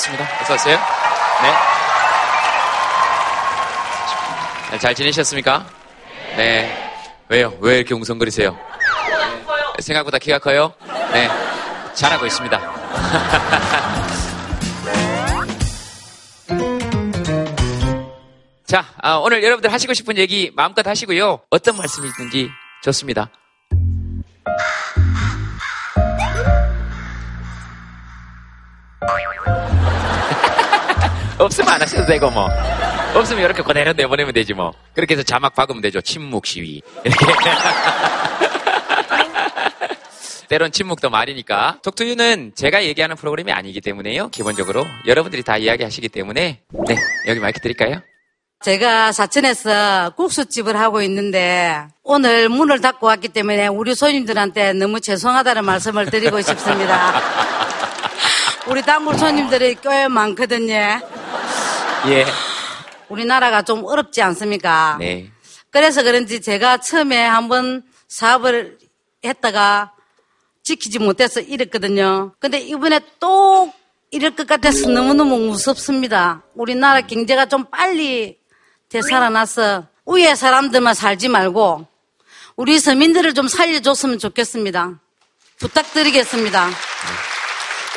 반갑습니다. 어서 오세요. 네. 잘 지내셨습니까? 네. 왜요? 왜 이렇게 웅성거리세요? 네. 생각보다 키가 커요? 네. 잘하고 있습니다. 자, 아, 오늘 여러분들 하시고 싶은 얘기 마음껏 하시고요. 어떤 말씀이든지 좋습니다. 없으면 안 하셔도 되고 뭐. 없으면 이렇게 그대로 내보내면 되지 뭐. 그렇게 해서 자막 박으면 되죠. 침묵 시위. 이렇게. 때론 침묵도 말이니까. 톡투유는 제가 얘기하는 프로그램이 아니기 때문에요. 기본적으로. 여러분들이 다 이야기하시기 때문에. 네. 여기 마이크 드릴까요? 제가 사천에서 국수집을 하고 있는데 오늘 문을 닫고 왔기 때문에 우리 손님들한테 너무 죄송하다는 말씀을 드리고 싶습니다. 우리 단골 손님들이 꽤 많거든요. 예. 우리나라가 좀 어렵지 않습니까? 네. 그래서 그런지 제가 처음에 한번 사업을 했다가 지키지 못해서 잃었거든요. 근데 이번에 또 이럴 것 같아서 너무너무 무섭습니다. 우리나라 경제가 좀 빨리 되살아나서 위에 사람들만 살지 말고 우리 서민들을 좀 살려줬으면 좋겠습니다. 부탁드리겠습니다.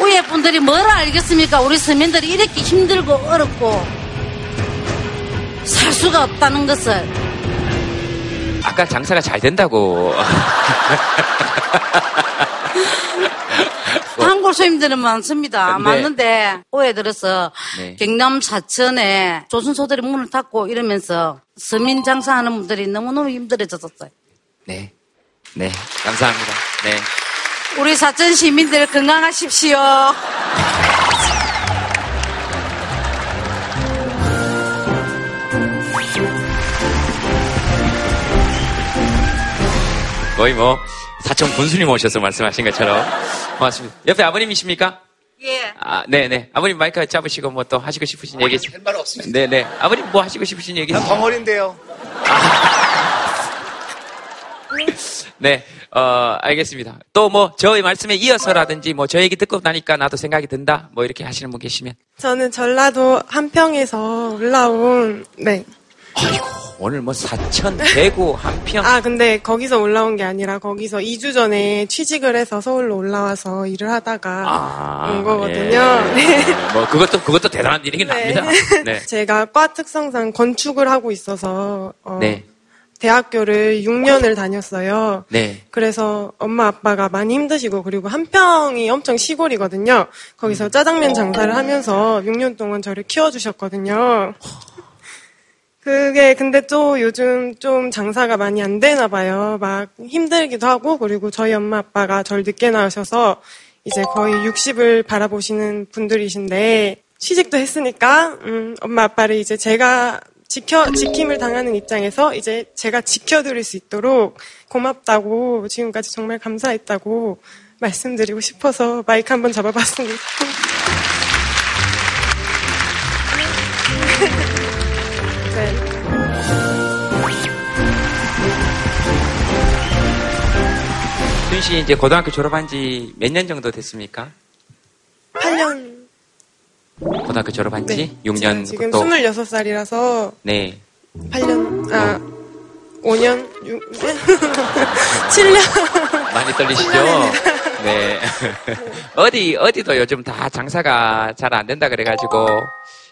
위에 분들이 뭘 알겠습니까? 우리 서민들이 이렇게 힘들고 어렵고 살 수가 없다는 것을 아까 장사가 잘 된다고. 한골 손님들은 많습니다. 네. 많은데 오해 들어서 네. 경남 사천에 조선소들이 문을 닫고 이러면서 서민 장사하는 분들이 너무너무 힘들어졌었어요. 네. 네. 감사합니다. 네. 우리 사천 시민들 건강하십시오. 거의 뭐 사천 군수님 오셔서 말씀하신 것처럼 고맙습니다. 옆에 아버님이십니까? 예. 아, 네네. 아버님 마이크 잡으시고 뭐 또 하시고 싶으신 얘기 있 할말 없습니다. 네네. 아버님 뭐 하시고 싶으신 얘기 난 있으세요? 벙어리인데요. 네, 어, 알겠습니다. 또 뭐, 저의 말씀에 이어서라든지, 뭐, 저 얘기 듣고 나니까 나도 생각이 든다, 뭐, 이렇게 하시는 분 계시면. 저는 전라도 한평에서 올라온 네. 아이고, 오늘 뭐, 사천, 대구, 한평. 아 근데 거기서 올라온 게 아니라 거기서 2주 전에 취직을 해서 서울로 올라와서 일을 하다가 아, 온 거거든요. 예. 네. 뭐, 그것도, 그것도 대단한 일이긴 네. 합니다. 네. 제가 과 특성상 건축을 하고 있어서 어, 네. 대학교를 6년을 다녔어요. 네. 그래서 엄마 아빠가 많이 힘드시고 그리고 한평이 엄청 시골이거든요. 거기서 짜장면 장사를 하면서 6년 동안 저를 키워주셨거든요. 그게 근데 또 요즘 좀 장사가 많이 안 되나 봐요. 막 힘들기도 하고 그리고 저희 엄마 아빠가 절 늦게 낳으셔서 이제 거의 60을 바라보시는 분들이신데 취직도 했으니까 음, 엄마 아빠를 이제 제가 지켜 지킴을 당하는 입장에서 이제 제가 지켜드릴 수 있도록 고맙다고 지금까지 정말 감사했다고 말씀드리고 싶어서 마이크 한번 잡아봤습니다. 네. 순씨 이제 고등학교 졸업한 지 몇 년 정도 됐습니까? 8년. 고등학교 졸업한 지 네. 6년 제가 지금 또. 26살이라서 네. 8년, 아, 5년, 6, 7년. 많이 떨리시죠? 네. 어디, 어디도 요즘 다 장사가 잘 안 된다 그래 가지고,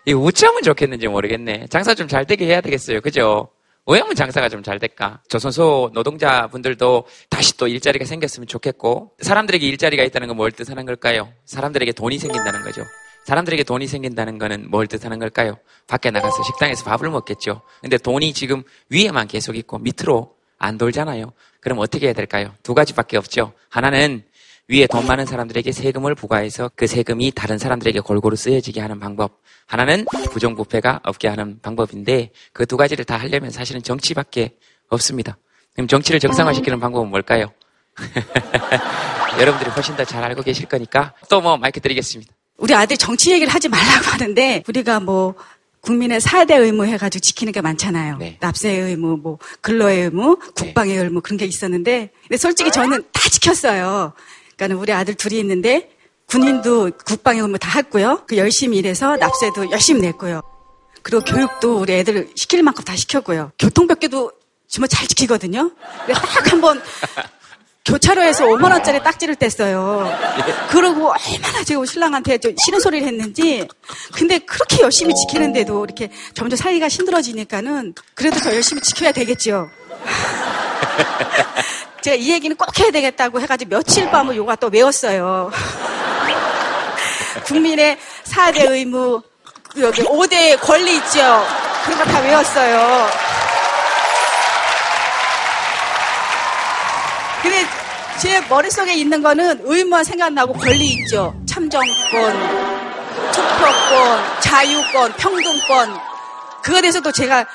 이 우짜면 좋겠는지 모르겠네. 장사 좀 잘 되게 해야 되겠어요. 그죠? 왜 하면 장사가 좀 잘 될까? 조선소 노동자분들도 다시 또 일자리가 생겼으면 좋겠고, 사람들에게 일자리가 있다는 건 뭘 뜻하는 걸까요? 사람들에게 돈이 생긴다는 거죠. 사람들에게 돈이 생긴다는 거는 뭘 뜻하는 걸까요? 밖에 나가서 식당에서 밥을 먹겠죠. 근데 돈이 지금 위에만 계속 있고 밑으로 안 돌잖아요. 그럼 어떻게 해야 될까요? 두 가지밖에 없죠. 하나는 위에 돈 많은 사람들에게 세금을 부과해서 그 세금이 다른 사람들에게 골고루 쓰여지게 하는 방법. 하나는 부정부패가 없게 하는 방법인데 그 두 가지를 다 하려면 사실은 정치밖에 없습니다. 그럼 정치를 정상화시키는 방법은 뭘까요? 여러분들이 훨씬 더 잘 알고 계실 거니까 또 뭐 마이크 드리겠습니다. 우리 아들 정치 얘기를 하지 말라고 하는데 우리가 뭐 국민의 4대 의무 해가지고 지키는 게 많잖아요. 네. 납세의 의무, 뭐 근로의 의무, 국방의 의무 그런 게 있었는데 근데 솔직히 저는 다 지켰어요. 그러니까 우리 아들 둘이 있는데 군인도 국방의 의무 다 했고요. 그 열심히 일해서 납세도 열심히 냈고요. 그리고 교육도 우리 애들 시킬 만큼 다 시켰고요. 교통벽계도 정말 잘 지키거든요. 딱 한번 교차로에서 5만 원짜리 딱지를 뗐어요. 그러고 얼마나 제가 신랑한테 좀 싫은 소리를 했는지. 근데 그렇게 열심히 지키는데도 이렇게 점점 살기가 힘들어지니까는 그래도 더 열심히 지켜야 되겠죠. 제가 이 얘기는 꼭 해야 되겠다고 해가지고 며칠 밤을 요가 또 외웠어요. 국민의 4대 의무, 여기 5대 권리 있죠. 그런 거 다 외웠어요. 근데 제 머릿속에 있는 거는 의무만 생각나고 권리 있죠. 참정권, 투표권, 자유권, 평등권. 그거에 대해서도 제가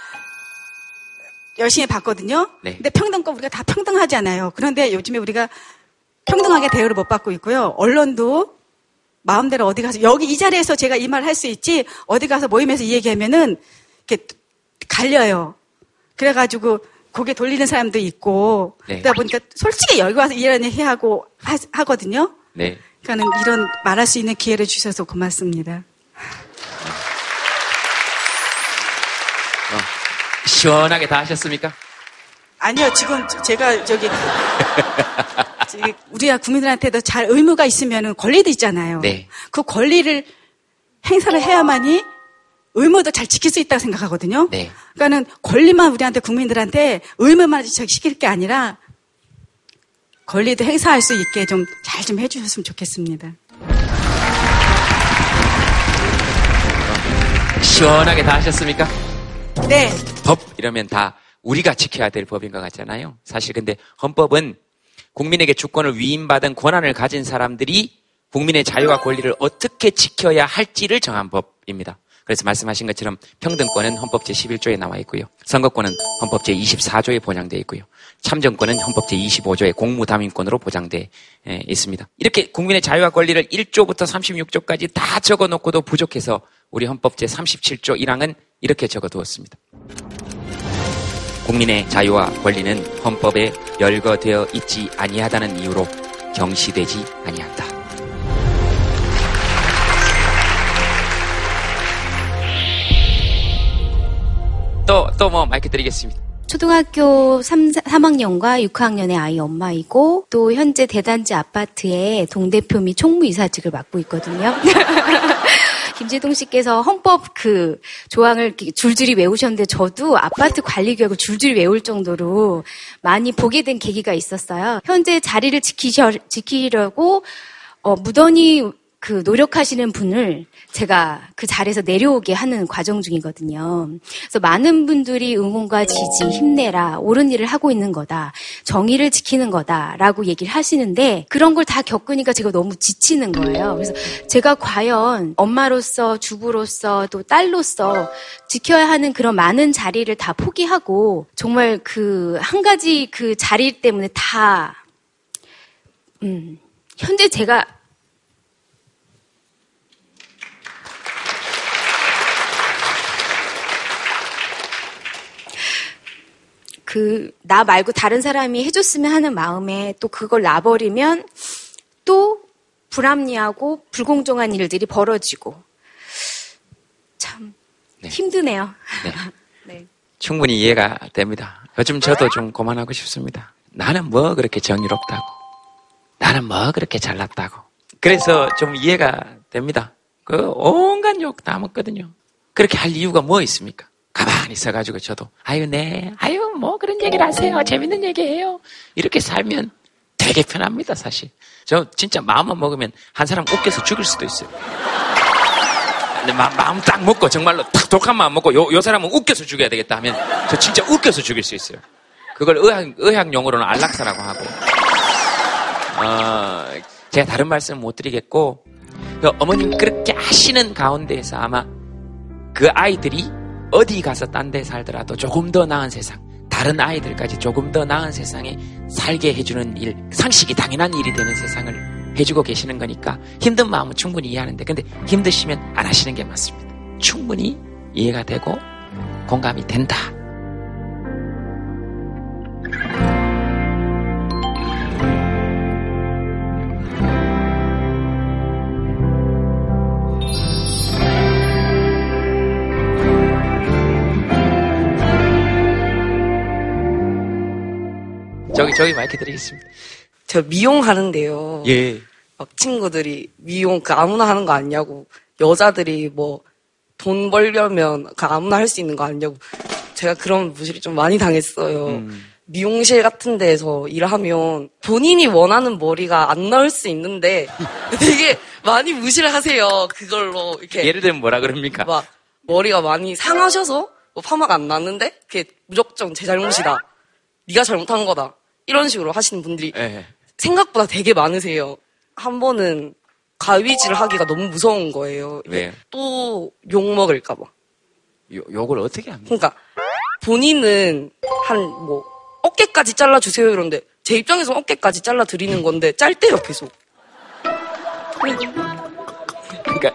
열심히 봤거든요. 네. 근데 평등권 우리가 다 평등하잖아요. 그런데 요즘에 우리가 평등하게 대우를 못 받고 있고요. 언론도 마음대로 어디 가서 여기 이 자리에서 제가 이 말 할 수 있지 어디 가서 모임에서 이 얘기하면은 이렇게 갈려요. 그래가지고 고개 돌리는 사람도 있고 네. 그러다 보니까 솔직히 여기 와서 이런 얘기 하고 하, 거든요 네. 그러니까는 이런 말할 수 있는 기회를 주셔서 고맙습니다. 어, 시원하게 다 하셨습니까? 아니요, 지금 제가 저기 저기 우리가 국민들한테도 잘 의무가 있으면 권리도 있잖아요. 네. 그 권리를 행사를 해야만이 의무도 잘 지킬 수 있다고 생각하거든요. 네. 그러니까는 권리만 우리한테 국민들한테 의무만 시킬 게 아니라 권리도 행사할 수 있게 좀잘좀 해주셨으면 좋겠습니다. 시원하게 다 하셨습니까? 네, 법 이러면 다 우리가 지켜야 될 법인 것 같잖아요. 사실 근데 헌법은 국민에게 주권을 위임받은 권한을 가진 사람들이 국민의 자유와 권리를 어떻게 지켜야 할지를 정한 법입니다. 그래서 말씀하신 것처럼 평등권은 헌법 제11조에 나와 있고요. 선거권은 헌법 제24조에 보장되어 있고요. 참정권은 헌법 제25조의 공무담임권으로 예, 있습니다. 이렇게 국민의 자유와 권리를 1조부터 36조까지 다 적어놓고도 부족해서 우리 헌법 제37조 1항은 이렇게 적어두었습니다. 국민의 자유와 권리는 헌법에 열거되어 있지 아니하다는 이유로 경시되지 아니한다. 또, 또 뭐 마이크 드리겠습니다. 초등학교 3, 3학년과 6학년의 아이 엄마이고 또 현재 대단지 아파트의 동대표 및 총무이사직을 맡고 있거든요. 김재동 씨께서 헌법 그 조항을 줄줄이 외우셨는데 저도 아파트 관리 교육을 줄줄이 외울 정도로 많이 보게 된 계기가 있었어요. 현재 자리를 지키셔, 지키려고 어, 무던히 그 노력하시는 분을 제가 그 자리에서 내려오게 하는 과정 중이거든요. 그래서 많은 분들이 응원과 지지, 힘내라, 옳은 일을 하고 있는 거다, 정의를 지키는 거다라고 얘기를 하시는데 그런 걸 다 겪으니까 제가 너무 지치는 거예요. 그래서 제가 과연 엄마로서, 주부로서, 또 딸로서 지켜야 하는 그런 많은 자리를 다 포기하고 정말 그 한 가지 그 자리 때문에 다 음, 현재 제가 그, 나 말고 다른 사람이 해줬으면 하는 마음에 또 그걸 놔버리면 또 불합리하고 불공정한 일들이 벌어지고 참 네. 힘드네요. 네. 네. 충분히 이해가 됩니다. 요즘 저도 좀 그만하고 싶습니다. 나는 뭐 그렇게 정의롭다고. 나는 뭐 그렇게 잘났다고. 그래서 좀 이해가 됩니다. 그 온갖 욕 다 먹거든요. 그렇게 할 이유가 뭐 있습니까? 가만히 있어가지고 저도 아유 네 아유 뭐 그런 얘기를 하세요. 재밌는 얘기해요. 이렇게 살면 되게 편합니다 사실. 저 진짜 마음만 먹으면 한 사람 웃겨서 죽일 수도 있어요. 근데 마, 마음 딱 먹고 정말로 딱 독한 마음 먹고 요, 요 사람은 웃겨서 죽여야 되겠다 하면 저 진짜 웃겨서 죽일 수 있어요. 그걸 의학, 의학 용어로는 안락사라고 하고. 어, 제가 다른 말씀 못 드리겠고 그 어머님 그렇게 하시는 가운데에서 아마 그 아이들이 어디 가서 딴 데 살더라도 조금 더 나은 세상, 다른 아이들까지 조금 더 나은 세상에 살게 해주는 일, 상식이 당연한 일이 되는 세상을 해주고 계시는 거니까 힘든 마음은 충분히 이해하는데 근데 힘드시면 안 하시는 게 맞습니다. 충분히 이해가 되고 공감이 된다. 저기, 저기 마이크 드리겠습니다. 저 미용하는데요. 예. 막 친구들이 미용 그 아무나 하는 거 아니냐고 여자들이 뭐 돈 벌려면 그 아무나 할 수 있는 거 아니냐고 제가 그런 무시를 좀 많이 당했어요. 음. 미용실 같은 데서 일하면 본인이 원하는 머리가 안 나올 수 있는데 되게 많이 무시를 하세요. 그걸로 이렇게 예를 들면 뭐라 그럽니까? 막 머리가 많이 상하셔서 뭐 파마가 안 났는데 그게 무조건 제 잘못이다. 네가 잘못한 거다. 이런 식으로 하시는 분들이 예. 생각보다 되게 많으세요. 한 번은 가위질 하기가 너무 무서운 거예요. 왜요? 또욕 먹을까 봐. 요, 욕을 어떻게 합니까? 그러니까 본인은 한 뭐 어깨까지 잘라주세요 이런데 제 입장에서 어깨까지 잘라드리는 건데 짧대요 계속. 그러니까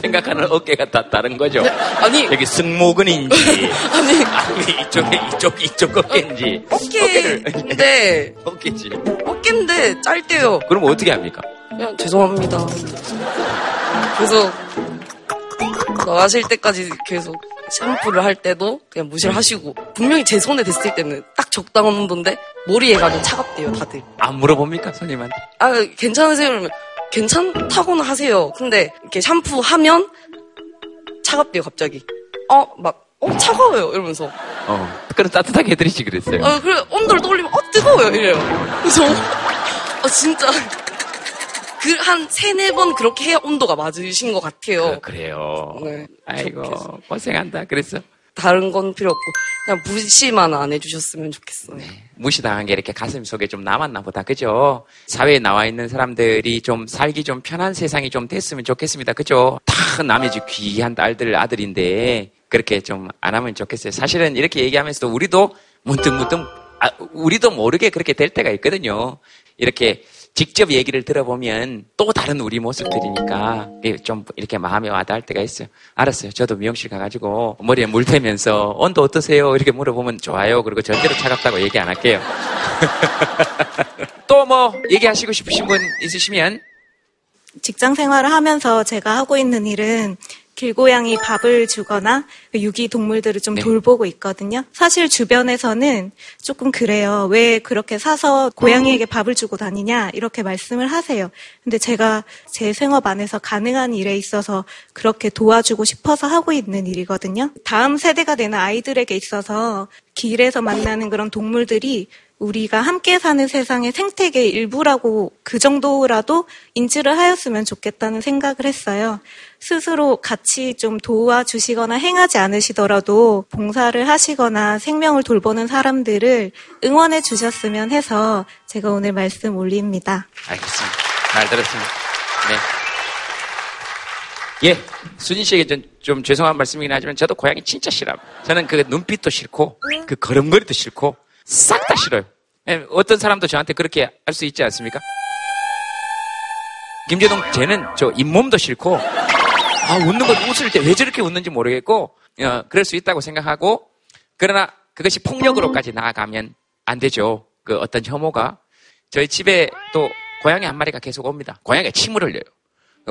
생각하는 어깨가 다 다른 거죠. 아니 여기 승모근인지 아니 아니 이쪽에 이쪽 이쪽 어깨인지 어깨인데 어깨지. 어깨인데 짧대요. 그럼 어떻게 합니까? 그냥 죄송합니다. 그래서 나가실 때까지 계속 샴푸를 할 때도 그냥 무시를 하시고 분명히 제 손에 댔을 때는 딱 적당한 온도인데 머리에 가면 차갑대요 다들. 안 물어봅니까 손님한테? 아 괜찮으세요? 그러면 괜찮다고는 하세요. 근데 이렇게 샴푸 하면 차갑대요 갑자기. 어 막 어 차가워요 이러면서 어. 그럼 따뜻하게 해드리지 그랬어요. 어 그래 온도를 떠올리면 어 뜨거워요 이래요. 그래서 아 진짜 그 한 세네 번 그렇게 해야 온도가 맞으신 것 같아요. 어, 그래요. 네. 아이고 좋겠어. 고생한다. 그랬어. 다른 건 필요 없고 그냥 무시만 안 해주셨으면 좋겠어요. 무시당한 게 이렇게 가슴 속에 좀 남았나 보다. 그죠? 사회에 나와 있는 사람들이 좀 살기 좀 편한 세상이 좀 됐으면 좋겠습니다. 그죠? 다 남의 집 귀한 딸들, 아들인데 그렇게 좀 안 하면 좋겠어요. 사실은 이렇게 얘기하면서도 우리도 문득문득, 아, 우리도 모르게 그렇게 될 때가 있거든요. 이렇게 직접 얘기를 들어보면 또 다른 우리 모습들이니까 좀 이렇게 마음에 와닿을 때가 있어요. 알았어요. 저도 미용실 가가지고 머리에 물 대면서 온도 어떠세요? 이렇게 물어보면 좋아요. 그리고 절대로 차갑다고 얘기 안 할게요. 또 뭐 얘기하시고 싶으신 분 있으시면 직장 생활을 하면서 제가 하고 있는 일은 길고양이 밥을 주거나 그 유기 동물들을 좀 네. 돌보고 있거든요. 사실 주변에서는 조금 그래요. 왜 그렇게 사서 고양이에게 밥을 주고 다니냐 이렇게 말씀을 하세요. 근데 제가 제 생업 안에서 가능한 일에 있어서 그렇게 도와주고 싶어서 하고 있는 일이거든요. 다음 세대가 되는 아이들에게 있어서 길에서 만나는 그런 동물들이 우리가 함께 사는 세상의 생태계의 일부라고 그 정도라도 인지를 하였으면 좋겠다는 생각을 했어요. 스스로 같이 좀 도와주시거나 행하지 않으시더라도 봉사를 하시거나 생명을 돌보는 사람들을 응원해 주셨으면 해서 제가 오늘 말씀 올립니다. 알겠습니다. 잘 들었습니다. 네. 예, 수진 씨에게 좀, 좀 죄송한 말씀이긴 하지만 저도 고양이 진짜 싫어합니다. 저는 그 눈빛도 싫고 그 걸음걸이도 싫고 싹 다 싫어요. 예, 어떤 사람도 저한테 그렇게 할 수 있지 않습니까? 김재동 쟤는 저 잇몸도 싫고 아 웃는 것 웃을 때 왜 저렇게 웃는지 모르겠고 어, 그럴 수 있다고 생각하고 그러나 그것이 폭력으로까지 나아가면 안 되죠. 그 어떤 혐오가 저희 집에 또 고양이 한 마리가 계속 옵니다. 고양이가 침을 흘려요.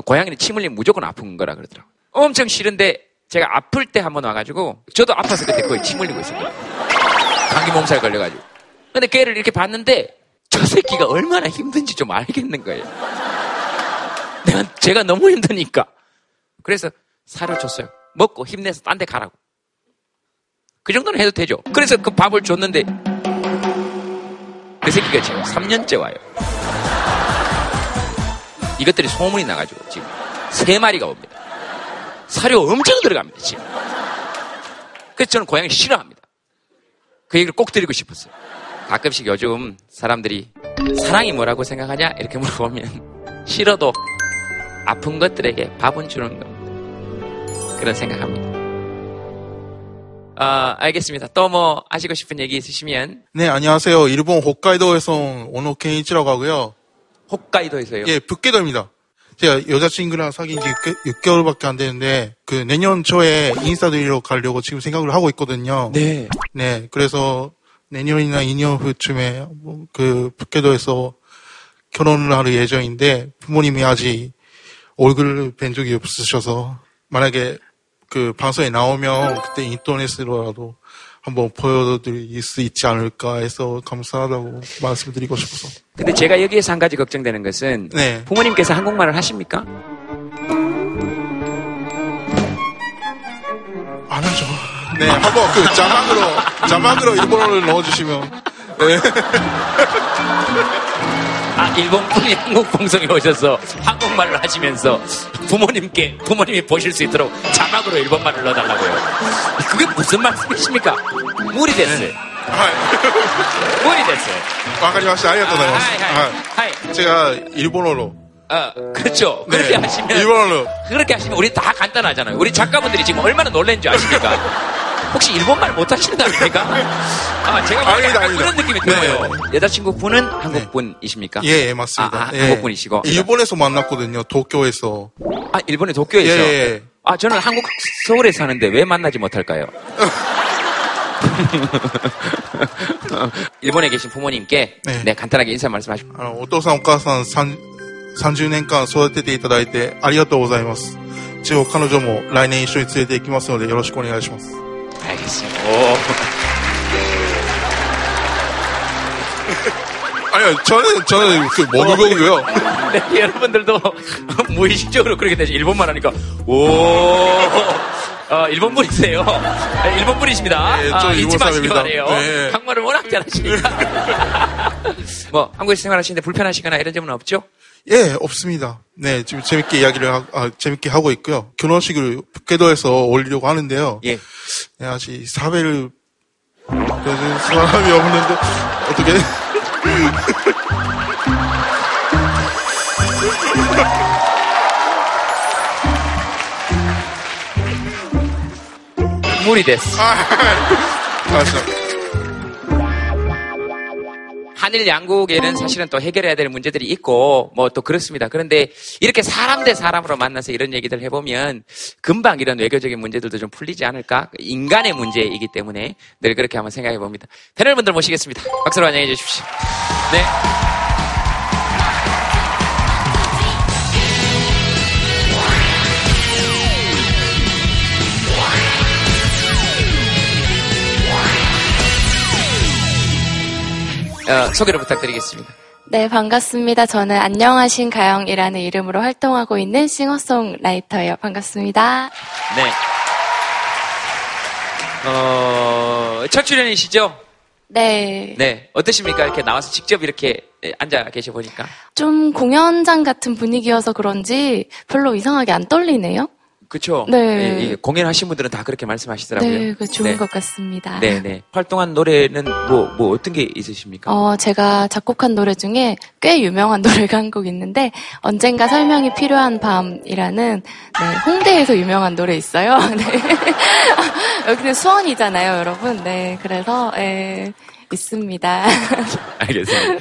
고양이는 침 흘리면 무조건 아픈 거라 그러더라고요. 엄청 싫은데 제가 아플 때 한 번 와가지고 저도 아파서 그때 거의 침 흘리고 있었거든요. 감기 몸살 걸려가지고. 근데 걔를 이렇게 봤는데 저 새끼가 얼마나 힘든지 좀 알겠는 거예요. 내가 제가 너무 힘드니까. 그래서 사료 줬어요. 먹고 힘내서 딴 데 가라고. 그 정도는 해도 되죠. 그래서 그 밥을 줬는데 그 새끼가 지금 3년째 와요. 이것들이 소문이 나가지고 지금 세 마리가 옵니다. 사료 엄청 들어갑니다, 지금. 그래서 저는 고양이 싫어합니다. 그 얘기를 꼭 드리고 싶었어요. 가끔씩 요즘 사람들이 사랑이 뭐라고 생각하냐? 이렇게 물어보면 싫어도 아픈 것들에게 밥은 주는 겁니다. 그런 생각합니다. 아, 알겠습니다. 또 뭐 하시고 싶은 얘기 있으시면 네, 안녕하세요. 일본 홋카이도에서 온 오노 켄이치라고 하고요. 홋카이도에서요. 예, 북계도입니다. 제가 여자친구랑 사귄 지 6 개월, 밖에안 되는데, 그 내년 초에 인사드리러 가려고 지금 생각을 하고 있거든요. 네. 네, 그래서 내년이나 2년 후쯤에 뭐그 북계도에서 결혼을 할 예정인데, 부모님이 아직 얼굴을 뵌 적이 없으셔서, 만약에 그 방송에 나오면 그때 인터넷으로라도 한번 보여드릴 수 있지 않을까 해서 감사하다고 말씀드리고 싶어서. 근데 제가 여기에서 한 가지 걱정되는 것은 네. 부모님께서 한국말을 하십니까? 안 하죠. 네, 한번 그 자막으로, 자막으로 일본어를 넣어주시면. 네. 아, 일본 분이 한국 방송에 오셔서 한국말을 하시면서 부모님께, 부모님이 보실 수 있도록 자막으로 일본말을 넣어달라고요. 그게 무슨 말씀이십니까? 무리 됐어요. 무리 됐어요. わかりました。ありがとうございます。 하이, 하이, は 하이. い。제가 일본어로. 어, 그렇죠. 그렇게 네. 하시면. 일본어로. 그렇게 하시면 우리 다 간단하잖아요. 우리 작가분들이 지금 얼마나 놀란 줄 아십니까? 혹시 일본말 못하시는답니까? 아, 제가 보기엔 아닙니다, 약간 아닙니다. 그런 느낌이 네. 들어요. 여자친구 분은 한국 분이십니까? 예, 예, 맞습니다. 아, 아, 예. 한국 분이시고. 일본에서 만났거든요. 도쿄에서. 아, 일본의 도쿄에서. 예, 예. 아, 저는 한국 서울에 사는데 왜 만나지 못할까요? 일본에 계신 부모님께 네, 네. 간단하게 인사 말씀하시고 あの、お父さんお母さん3 30年間育てていただいてありがとうございます。一応彼女も来年一緒に連れて行きますのでよろしくお願いします。 알겠습니다. 오. 아니요, 저는, 저는 그 모르고요. 네, 여러분들도 무의식적으로 그렇게 되죠. 일본말 하니까 오. 어, 일본 분이세요. 네, 일본 분이십니다. 네, 저 아, 잊지 마시기. 바래요. 네. 한국말을 워낙 잘하시니까. 뭐 한국에서 생활하시는데 불편하시거나 이런 점은 없죠? 예, 없습니다. 네, 지금 재밌게 이야기를 하, 아, 재밌게 하고 있고요. 결혼식을 북계도에서 올리려고 하는데요. 예. 네, 아직 사회를 사람이 없는데 어떻게? 무리 됐어. 알았어. 한일 양국에는 사실은 또 해결해야 될 문제들이 있고 뭐 또 그렇습니다. 그런데 이렇게 사람 대 사람으로 만나서 이런 얘기들 해보면 금방 이런 외교적인 문제들도 좀 풀리지 않을까? 인간의 문제이기 때문에 늘 그렇게 한번 생각해 봅니다. 패널 분들 모시겠습니다. 박수로 환영해 주십시오. 네. 어, 소개를 부탁드리겠습니다. 네, 반갑습니다. 저는 안녕하신 가영이라는 이름으로 활동하고 있는 싱어송라이터예요. 반갑습니다. 네. 어, 첫 출연이시죠? 네. 네. 어떠십니까? 이렇게 나와서 직접 이렇게 예, 앉아 계셔 보니까. 좀 공연장 같은 분위기여서 그런지 별로 이상하게 안 떨리네요. 그쵸? 네. 예, 예. 공연하신 분들은 다 그렇게 말씀하시더라고요. 네, 그 좋은 네. 것 같습니다. 네, 네. 활동한 노래는 뭐, 뭐 어떤 게 있으십니까? 어, 제가 작곡한 노래 중에 꽤 유명한 노래가 한 곡 있는데, 언젠가 설명이 필요한 밤이라는, 네, 홍대에서 유명한 노래 있어요. 네. 여기는 수원이잖아요, 여러분. 네, 그래서, 예, 있습니다. 알겠습니다.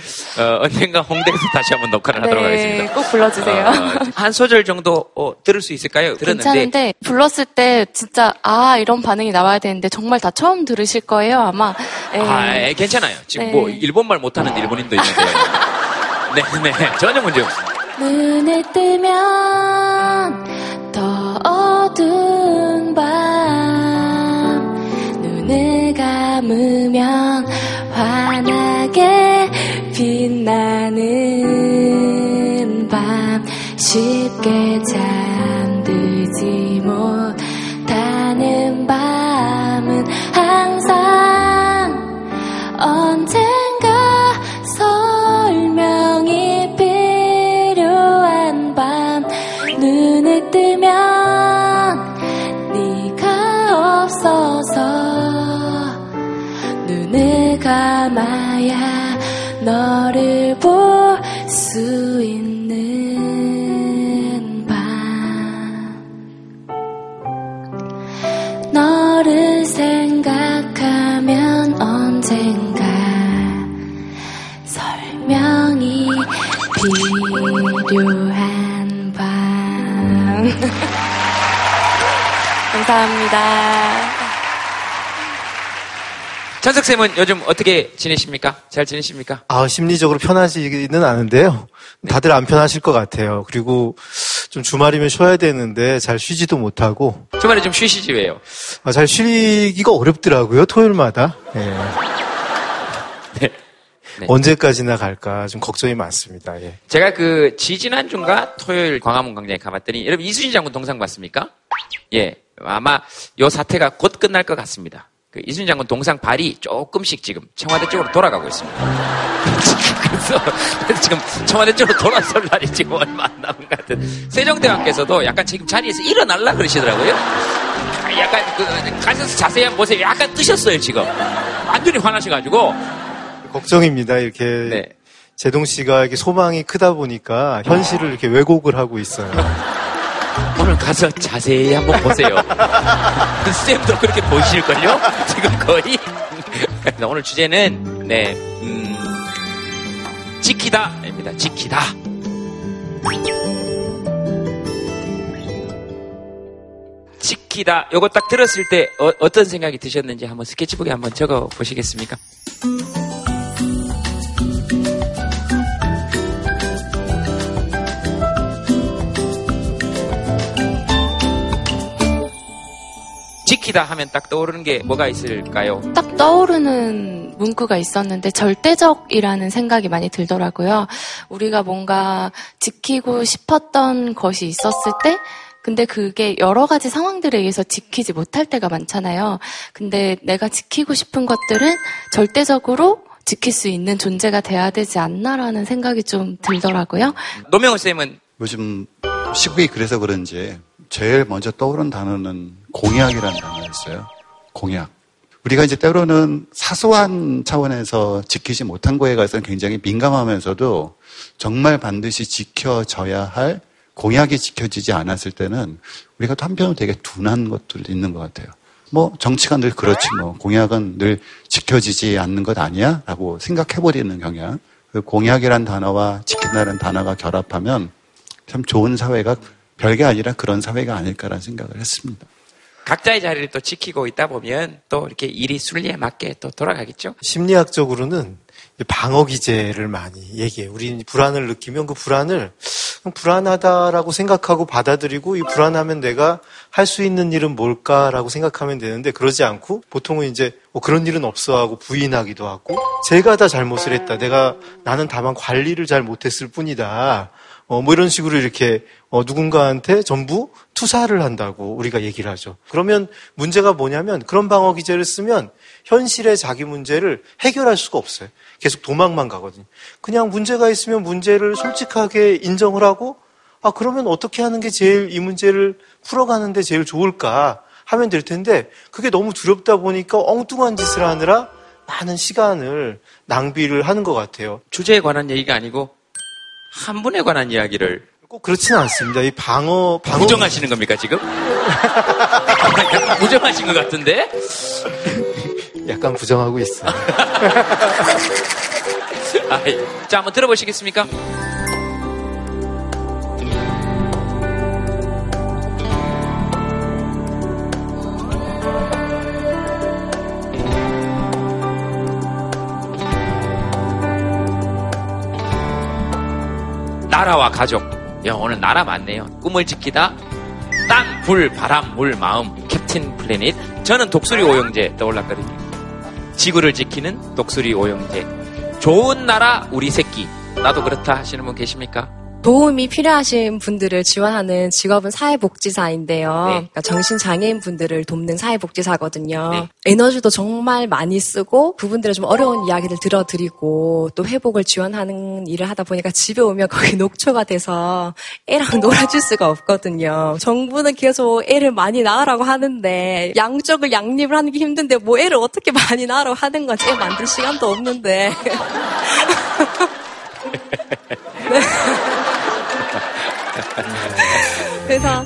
어, 언젠가 홍대에서 다시 한번 녹화를 하도록 네, 하겠습니다. 꼭 불러주세요. 어, 한 소절 정도 어, 들을 수 있을까요? 들었는데. 괜찮은데 불렀을 때 진짜 아 이런 반응이 나와야 되는데 정말 다 처음 들으실 거예요 아마. 예. 아, 예, 괜찮아요. 지금 네. 뭐 일본말 못하는 일본인도 있는데. 네, 네, 전혀 문제 없습니다. 눈을 뜨면 더 어두운 밤 눈을 감으면 환하게 빛나는 밤 쉽게 잠 너를 볼 수 있는 밤 너를 생각하면 언젠가 설명이 필요한 밤 감사합니다. 천석 쌤은 요즘 어떻게 지내십니까? 잘 지내십니까? 아, 심리적으로 편하지는 않은데요. 다들 안 편하실 것 같아요. 그리고 좀 주말이면 쉬어야 되는데 잘 쉬지도 못하고 주말에 좀 쉬시지 왜요? 아, 잘 쉬기가 어렵더라고요 토요일마다. 예. 네. 언제까지나 갈까 좀 걱정이 많습니다. 예. 제가 그 지지난 주인가 토요일 광화문 광장에 가봤더니 여러분 이수진 장군 동상 봤습니까? 예, 아마 요 사태가 곧 끝날 것 같습니다. 그 이수진 장군 동상 발이 조금씩 지금 청와대 쪽으로 돌아가고 있습니다. 그래서 지금 청와대 쪽으로 돌아설 날이 지금 얼마 안 남은 것 같은 세종대왕께서도 약간 지금 자리에서 일어날라 그러시더라고요. 약간 그 가셔서 자세히 한번 보세요. 약간 뜨셨어요 지금. 완전히 화나셔가지고 걱정입니다. 이렇게 네. 제동 씨가 이렇게 소망이 크다 보니까 현실을 이렇게 왜곡을 하고 있어요. 오늘 가서 자세히 한번 보세요. 쌤도 그렇게 보실걸요? 지금 거의. 오늘 주제는, 네, 음, 지키다입니다. 지키다. 지키다. 요거 딱 들었을 때 어, 떤 생각이 드셨는지 한번 스케치북에 한번 적어 보시겠습니까? 지키다 하면 딱 떠오르는 게 뭐가 있을까요? 딱 떠오르는 문구가 있었는데 절대적이라는 생각이 많이 들더라고요. 우리가 뭔가 지키고 싶었던 것이 있었을 때 근데 그게 여러 가지 상황들에 의해서 지키지 못할 때가 많잖아요. 근데 내가 지키고 싶은 것들은 절대적으로 지킬 수 있는 존재가 돼야 되지 않나라는 생각이 좀 들더라고요. 노명호 쌤은 요즘 시국이 그래서 그런지 제일 먼저 떠오른 단어는 공약이라는 단어였어요. 공약. 우리가 이제 때로는 사소한 차원에서 지키지 못한 거에 가서는 굉장히 민감하면서도 정말 반드시 지켜져야 할 공약이 지켜지지 않았을 때는 우리가 또 한편으로 되게 둔한 것들도 있는 것 같아요. 뭐 정치가 늘 그렇지 뭐 공약은 늘 지켜지지 않는 것 아니야? 라고 생각해버리는 경향. 그 공약이란 단어와 지킨다는 단어가 결합하면 참 좋은 사회가 별게 아니라 그런 사회가 아닐까라는 생각을 했습니다. 각자의 자리를 또 지키고 있다 보면 또 이렇게 일이 순리에 맞게 또 돌아가겠죠? 심리학적으로는 방어 기제를 많이 얘기해요. 우리 불안을 느끼면 그 불안을 불안하다라고 생각하고 받아들이고 이 불안하면 내가 할 수 있는 일은 뭘까라고 생각하면 되는데 그러지 않고 보통은 이제 뭐 그런 일은 없어 하고 부인하기도 하고 제가 다 잘못을 했다. 내가 나는 다만 관리를 잘 못했을 뿐이다. 어, 뭐 이런 식으로 이렇게 어, 누군가한테 전부 투사를 한다고 우리가 얘기를 하죠. 그러면 문제가 뭐냐면 그런 방어 기제를 쓰면 현실의 자기 문제를 해결할 수가 없어요. 계속 도망만 가거든요. 그냥 문제가 있으면 문제를 솔직하게 인정을 하고 아 그러면 어떻게 하는 게 제일 이 문제를 풀어가는데 제일 좋을까 하면 될 텐데 그게 너무 두렵다 보니까 엉뚱한 짓을 하느라 많은 시간을 낭비를 하는 것 같아요. 주제에 관한 얘기가 아니고 한 분에 관한 이야기를 꼭 그렇지는 않습니다. 이 방어 방어 부정하시는 겁니까 지금? 약간 부정하신 것 같은데? 약간 부정하고 있어요. 아, 자 한번 들어보시겠습니까? 나라와 가족. 야, 오늘 나라 많네요. 꿈을 지키다. 땅, 불, 바람, 물, 마음. 캡틴 플래닛. 저는 독수리 오영재 떠올랐거든요. 지구를 지키는 독수리 오영재. 좋은 나라, 우리 새끼. 나도 그렇다 하시는 분 계십니까? 도움이 필요하신 분들을 지원하는 직업은 사회복지사인데요. 네. 그러니까 정신장애인 분들을 돕는 사회복지사거든요. 네. 에너지도 정말 많이 쓰고 그분들의 좀 어려운 이야기를 들어드리고 또 회복을 지원하는 일을 하다 보니까 집에 오면 거기 녹초가 돼서 애랑 놀아줄 수가 없거든요. 정부는 계속 애를 많이 낳으라고 하는데 양쪽을 양립을 하는 게 힘든데 뭐 애를 어떻게 많이 낳으라고 하는 거지? 애 만들 시간도 없는데. 그래서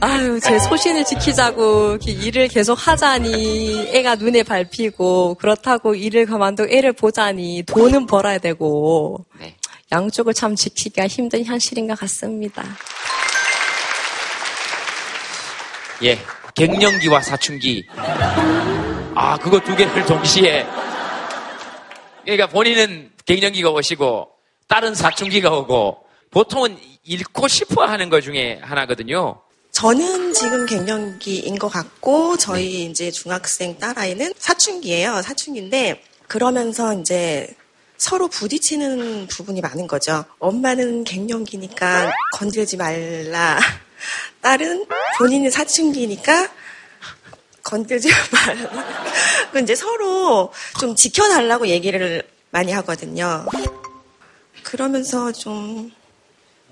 아유 제 소신을 지키자고 일을 계속 하자니 애가 눈에 밟히고 그렇다고 일을 그만두고 애를 보자니 돈은 벌어야 되고 네. 양쪽을 참 지키기가 힘든 현실인 것 같습니다. 예. 갱년기와 사춘기. 아, 그거 두 개를 동시에. 그러니까 본인은 갱년기가 오시고, 다른 사춘기가 오고, 보통은 잃고 싶어 하는 것 중에 하나거든요. 저는 지금 갱년기인 것 같고 저희 이제 중학생 딸아이는 사춘기예요. 사춘기인데 그러면서 이제 서로 부딪히는 부분이 많은 거죠. 엄마는 갱년기니까 건들지 말라. 딸은 본인이 사춘기니까 건들지 말라. 그 이제 서로 좀 지켜달라고 얘기를 많이 하거든요. 그러면서 좀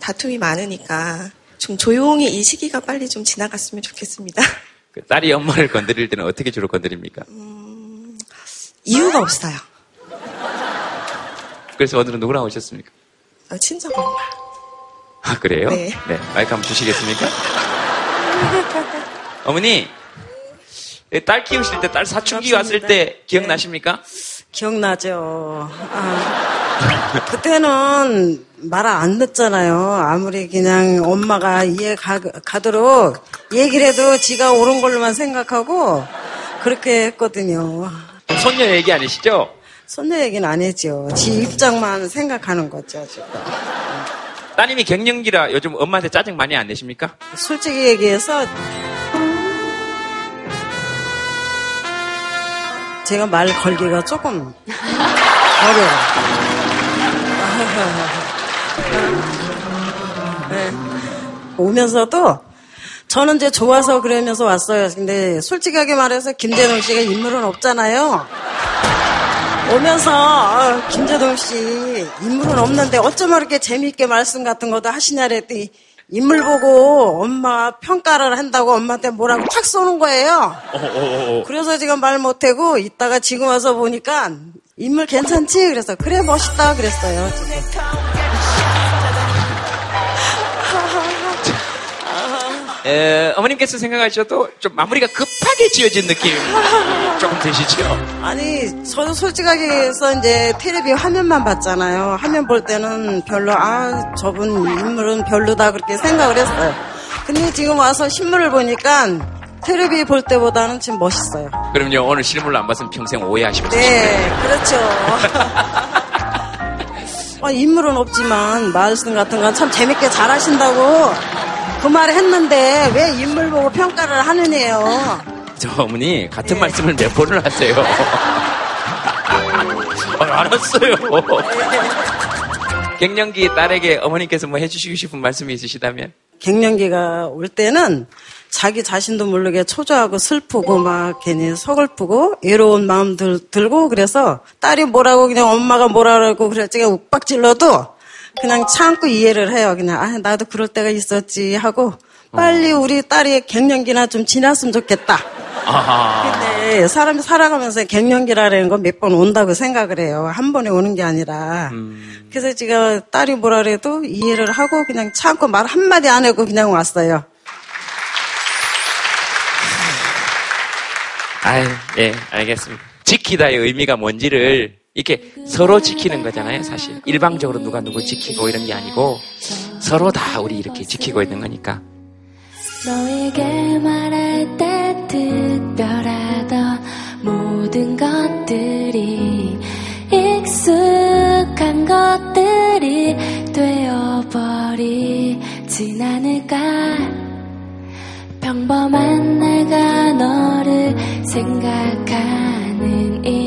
다툼이 많으니까 좀 조용히 이 시기가 빨리 좀 지나갔으면 좋겠습니다. 그 딸이 엄마를 건드릴 때는 어떻게 주로 건드립니까? 이유가 없어요. 그래서 오늘은 누구랑 오셨습니까? 어, 친정 엄마. 아, 그래요? 네. 마이크 한번 주시겠습니까? 어머니, 딸 키우실 때 딸 사춘기 왔을 때 기억나십니까? 기억나죠. 아, 그때는 말 안 듣잖아요. 아무리 그냥 엄마가 이해 가, 가도록 얘기를 해도 지가 옳은 걸로만 생각하고 그렇게 했거든요. 손녀 얘기 아니시죠? 손녀 얘기는 안 했죠. 지 입장만 생각하는 거죠, 지금. 따님이 갱년기라 요즘 엄마한테 짜증 많이 안 내십니까? 솔직히 얘기해서 제가 말 걸기가 조금 어려워요. 네. 오면서도 저는 이제 좋아서 그러면서 왔어요. 근데 솔직하게 말해서 김재동 씨가 인물은 없잖아요. 오면서 아, 김재동 씨 인물은 없는데 어쩜 이렇게 재미있게 말씀 같은 것도 하시냐 그랬더니 인물 보고 엄마 평가를 한다고 엄마한테 뭐라고 탁 쏘는 거예요. 그래서 지금 말 못하고 이따가 지금 와서 보니까 인물 괜찮지? 그래서 그래 멋있다 그랬어요. 지금. 에, 어머님께서 생각하셔도 좀 마무리가 급하게 지어진 느낌 조금 드시죠? 아니, 저도 솔직하게 해서 이제 텔레비 화면만 봤잖아요. 화면 볼 때는 별로, 아, 저분 인물은 별로다 그렇게 생각을 했어요. 근데 지금 와서 신문을 보니까 텔레비 볼 때보다는 지금 멋있어요. 그럼요, 오늘 실물로 안 봤으면 평생 오해하시고 네, 그렇죠. 아, 인물은 없지만 말씀 같은 건 참 재밌게 잘하신다고 그 말을 했는데 왜 인물 보고 평가를 하느냐요. 저 어머니 같은 말씀을 몇 번을 하세요. 아, 알았어요. 갱년기 딸에게 어머니께서 뭐 해주시고 싶은 말씀이 있으시다면? 갱년기가 올 때는 자기 자신도 모르게 초조하고 슬프고 막 괜히 서글프고 외로운 마음 들, 들고 그래서 딸이 뭐라고 그냥 엄마가 뭐라고 그랬지 욱박질러도 그냥 참고 이해를 해요. 그냥 아 나도 그럴 때가 있었지 하고 빨리 우리 딸이 갱년기나 좀 지났으면 좋겠다. 근데 사람이 살아가면서 갱년기라는 건 몇 번 온다고 생각을 해요. 한 번에 오는 게 아니라. 그래서 제가 딸이 뭐라 그래도 이해를 하고 그냥 참고 말 한마디 안 하고 그냥 왔어요. 아유, 예, 알겠습니다. 지키다의 의미가 뭔지를 이렇게 서로 지키는 거잖아요, 사실. 일방적으로 누가 누굴 지키고 이런 게 아니고 서로 다 우리 이렇게 지키고 있는 거니까. 너에게 말할 때 특별하던 모든 것들이 익숙한 것들이 되어버리진 않을까 평범한 내가 너를 생각하는 이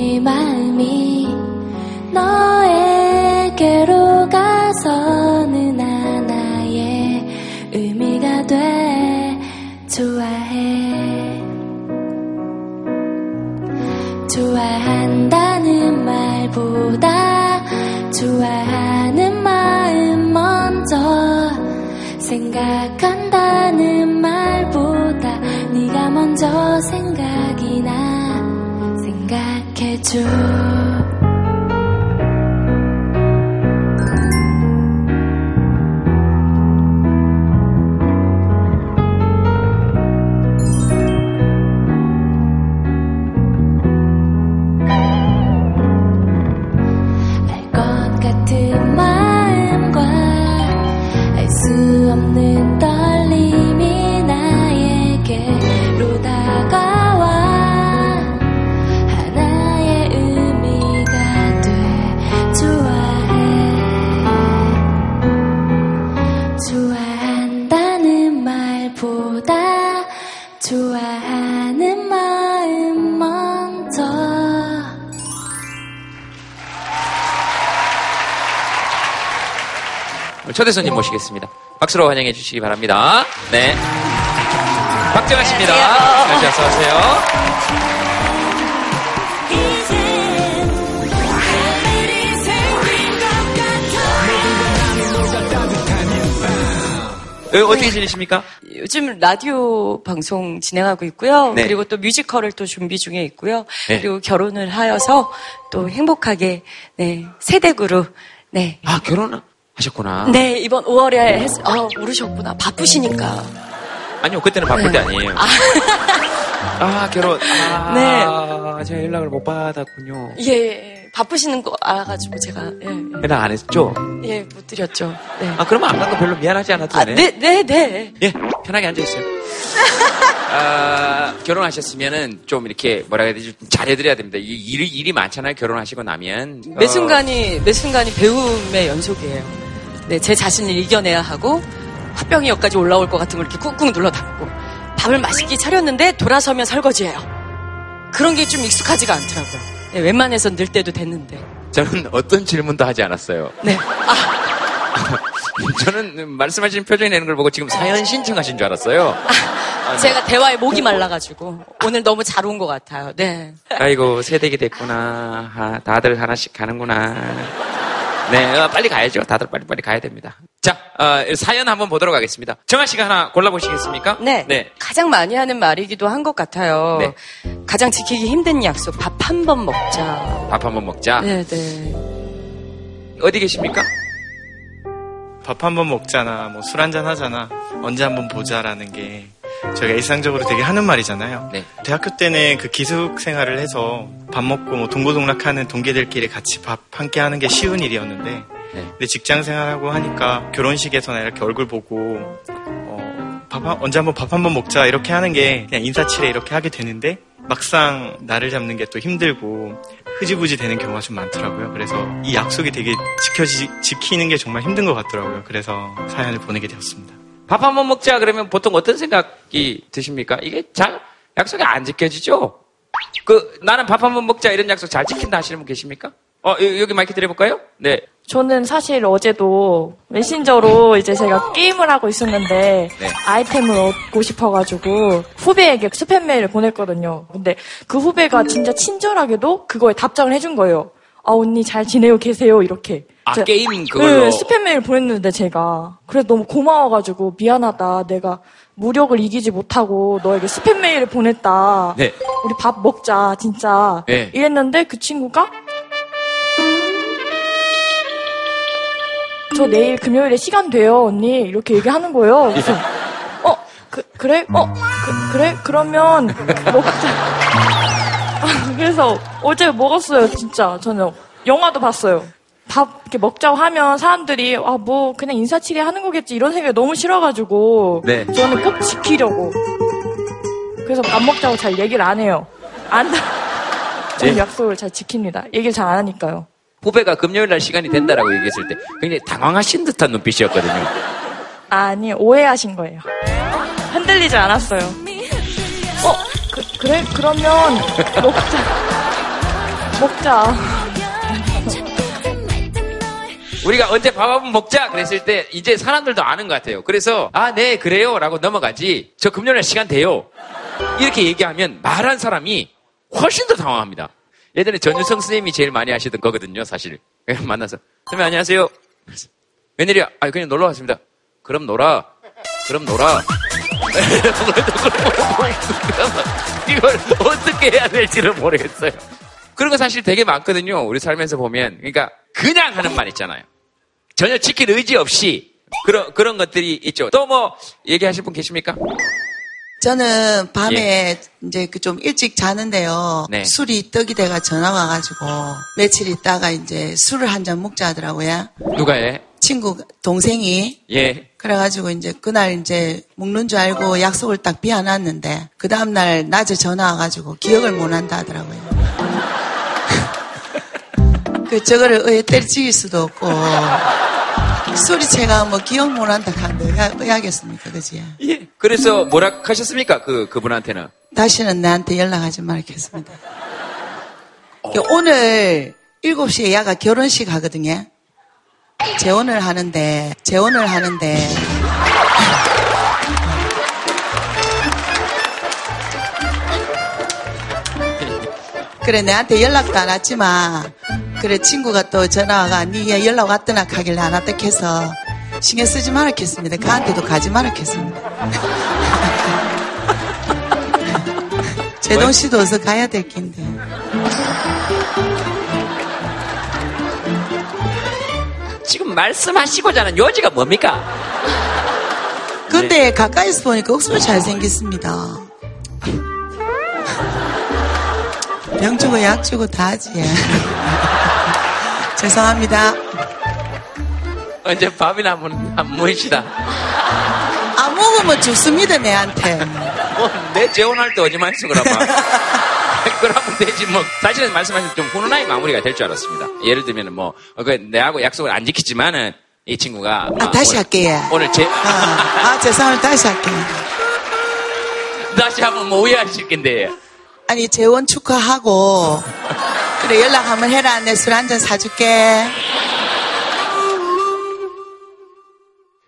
너에게로 가서는 하나의 의미가 돼. 좋아해. 좋아한다는 말보다 좋아하는 마음 먼저 생각한다는 말보다 네가 먼저 생각이 나. 생각해줘 초대 손님 모시겠습니다. 박수로 환영해 주시기 바랍니다. 네. 박정아 씨입니다. 안녕하세요. 어서 오세요. 어, 어떻게 지내십니까? 요즘 라디오 방송 진행하고 있고요. 네. 그리고 또 뮤지컬을 또 준비 중에 있고요. 네. 그리고 결혼을 하여서 또 행복하게 네 세대구로 네. 아, 결혼 하셨구나. 네, 이번 5월에 했, 아, 모르셨구나. 바쁘시니까. 아니요, 그때는 바쁠 때 아니에요. 아, 결혼. 아, 네. 제가 연락을 못 받았군요. 예, 예, 바쁘시는 거 알아가지고 제가, 예, 연락 안 했죠? 예, 못 드렸죠. 네. 아, 그러면 안 간 거 별로 미안하지 않아도 아, 되네. 네, 네, 네. 예, 편하게 앉아있어요. 아, 결혼하셨으면은 좀 이렇게 뭐라 해야 되지? 좀 잘해드려야 됩니다. 이 일이, 일이 많잖아요. 결혼하시고 나면. 매 어, 순간이, 매 순간이 배움의 연속이에요. 네, 제 자신을 이겨내야 하고, 화병이역까지 올라올 것 같은 걸 이렇게 꾹꾹 눌러 담고, 밥을 맛있게 차렸는데 돌아서면 설거지해요. 그런 게 좀 익숙하지가 않더라고요. 네, 웬만해선 늘 때도 됐는데. 저는 어떤 질문도 하지 않았어요. 네. 저는 말씀하신 표정이 내는 걸 보고 지금 사연 신청하신 줄 알았어요. 아, 네. 제가 대화에 목이 말라가지고, 오늘 너무 잘 온 것 같아요. 네. 아이고, 세대기 됐구나. 아, 다들 하나씩 가는구나. 네, 어, 빨리 가야죠. 다들 빨리 빨리 가야 됩니다. 자, 어, 사연 한번 보도록 하겠습니다. 정아 씨가 하나 골라보시겠습니까? 네. 네. 가장 많이 하는 말이기도 한 것 같아요. 네. 가장 지키기 힘든 약속, 밥 한 번 먹자. 밥 한 번 먹자. 네, 네. 어디 계십니까? 밥 한 번 먹잖아, 뭐 술 한 잔 하잖아, 언제 한번 보자라는 게 저희가 일상적으로 되게 하는 말이잖아요. 네. 대학교 때는 그 기숙 생활을 해서 밥 먹고 뭐 동고동락하는 동기들끼리 같이 밥 함께 하는 게 쉬운 일이었는데, 네. 근데 직장 생활하고 하니까 결혼식에서나 이렇게 얼굴 보고 어, 밥 한- 언제 한번 밥 한번 먹자 이렇게 하는 게 그냥 인사치레 이렇게 하게 되는데 막상 나를 잡는 게 또 힘들고 흐지부지 되는 경우가 좀 많더라고요. 그래서 이 약속이 되게 지켜지, 지키는 게 정말 힘든 것 같더라고요. 그래서 사연을 보내게 되었습니다. 밥 한 번 먹자 그러면 보통 어떤 생각이 드십니까? 이게 잘 약속이 안 지켜지죠? 그 나는 밥 한 번 먹자 이런 약속 잘 지킨다 하시는 분 계십니까? 어 여- 여기 마이크 드려볼까요? 네. 저는 사실 어제도 메신저로 이제 제가 게임을 하고 있었는데 네. 아이템을 얻고 싶어가지고 후배에게 스팸 메일을 보냈거든요. 근데 그 후배가 진짜 친절하게도 그거에 답장을 해준 거예요. 아 언니 잘 지내고 계세요 이렇게. 아, 제가- 게임 그걸로. 네, 스팸 메일 보냈는데 제가 그래서 너무 고마워가지고 미안하다 내가 무력을 이기지 못하고 너에게 스팸 메일을 보냈다. 네. 우리 밥 먹자 진짜 네. 이랬는데 그 친구가 저 내일 금요일에 시간 돼요 언니 이렇게 얘기하는 거예요 그래서 어 그, 그래 어 그, 래 그러면 먹자 그래서 어제 먹었어요 진짜 저는 영화도 봤어요 밥 이렇게 먹자고 하면 사람들이 아 뭐 그냥 인사치레 하는 거겠지 이런 생각이 너무 싫어가지고 네. 저는 꼭 지키려고 그래서 밥 먹자고 잘 얘기를 안 해요 안 저는 네. 약속을 잘 지킵니다 얘기를 잘 안 하니까요 후배가 금요일 날 시간이 된다라고 얘기했을 때 굉장히 당황하신 듯한 눈빛이었거든요. 아니 오해하신 거예요. 흔들리지 않았어요. 어 그, 래 그러면 먹자. 먹자. 우리가 언제 밥 한번 먹자 그랬을 때 이제 사람들도 아는 것 같아요. 그래서 아 네 그래요 라고 넘어가지. 저 금요일 날 시간 돼요. 이렇게 얘기하면 말한 사람이 훨씬 더 당황합니다. 예전에 전유성 선생님이 제일 많이 하시던 거거든요, 사실. 만나서 선생님 안녕하세요. 웬일이야? 아 그냥 놀러 왔습니다. 그럼 놀아. 그럼 놀아. 이걸 어떻게 해야 될지를 모르겠어요. 그런 거 사실 되게 많거든요. 우리 살면서 보면. 그러니까 그냥 하는 말 있잖아요. 전혀 지킬 의지 없이 그런 그런 것들이 있죠. 또 뭐 얘기하실 분 계십니까? 저는 밤에 이제 그 좀 일찍 자는데요. 네. 술이 떡이 돼가 전화 와가지고 며칠 있다가 이제 술을 한 잔 먹자 하더라고요. 누가 해? 친구 동생이 예. 그래가지고 이제 그날 이제 먹는 줄 알고 약속을 딱 비워놨는데 그 다음 날 낮에 전화 와가지고 기억을 못 한다 하더라고요. 그 저거를 의에 때려치길 수도 없고 소리채가 뭐 기억 못 한다 한데 왜 하겠습니까 그지? 예. 그래서 뭐라 하셨습니까? 그 그분한테는. 다시는 나한테 연락하지 말겠습니다. 오늘 7시에 야가 결혼식 하거든요. 재혼을 하는데 재혼을 하는데 그래 내한테 연락도 안 왔지만 그래 친구가 또 전화가 니 연락 왔더나 하길래 안 왔다 해서 신경 쓰지 말았겠습니다. 그한테도 가지 말았겠습니다. 제동 씨도 어서 가야 될 긴데. 지금 말씀하시고자 하는 요지가 뭡니까? 근데 가까이서 보니까 억수로 잘생겼습니다. 병 주고 약 주고 다 하지. 죄송합니다. 언제 밥이나 한번 한 모이시다. 안 먹으면 죽습니다, 내한테. 뭐, 내 재혼할 때 오지 말수 그러면. 그러면 되지 뭐 사실은 말씀하신 좀 훈훈하게 마무리가 될 줄 알았습니다. 예를 들면 뭐 어, 그 내하고 약속을 안 지키지만은 이 친구가 뭐 아, 다시 오늘, 할게요. 오늘 제 아, 죄송합니다. 다시 할게요. 다시 한번 뭐 오해하실 텐데 아니, 재원 축하하고, 그래, 연락 한번 해라. 내 술 한 잔 사줄게.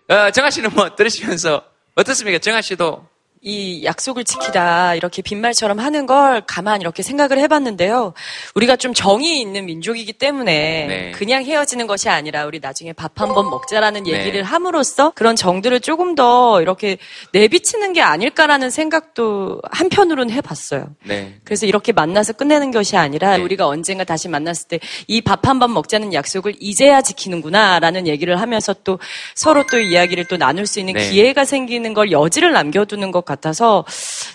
어, 정아 씨는 뭐 들으시면서 어떻습니까? 정아 씨도 이 약속을 지키다 이렇게 빈말처럼 하는 걸 가만 이렇게 생각을 해봤는데요. 우리가 좀 정이 있는 민족이기 때문에 네. 그냥 헤어지는 것이 아니라 우리 나중에 밥 한 번 먹자라는 네. 얘기를 함으로써 그런 정들을 조금 더 이렇게 내비치는 게 아닐까라는 생각도 한편으로는 해봤어요. 네. 그래서 이렇게 만나서 끝내는 것이 아니라 우리가 언젠가 다시 만났을 때 이 밥 한 번 먹자는 약속을 이제야 지키는구나라는 얘기를 하면서 또 서로 또 이야기를 또 나눌 수 있는 네. 기회가 생기는 걸 여지를 남겨두는 것 같아서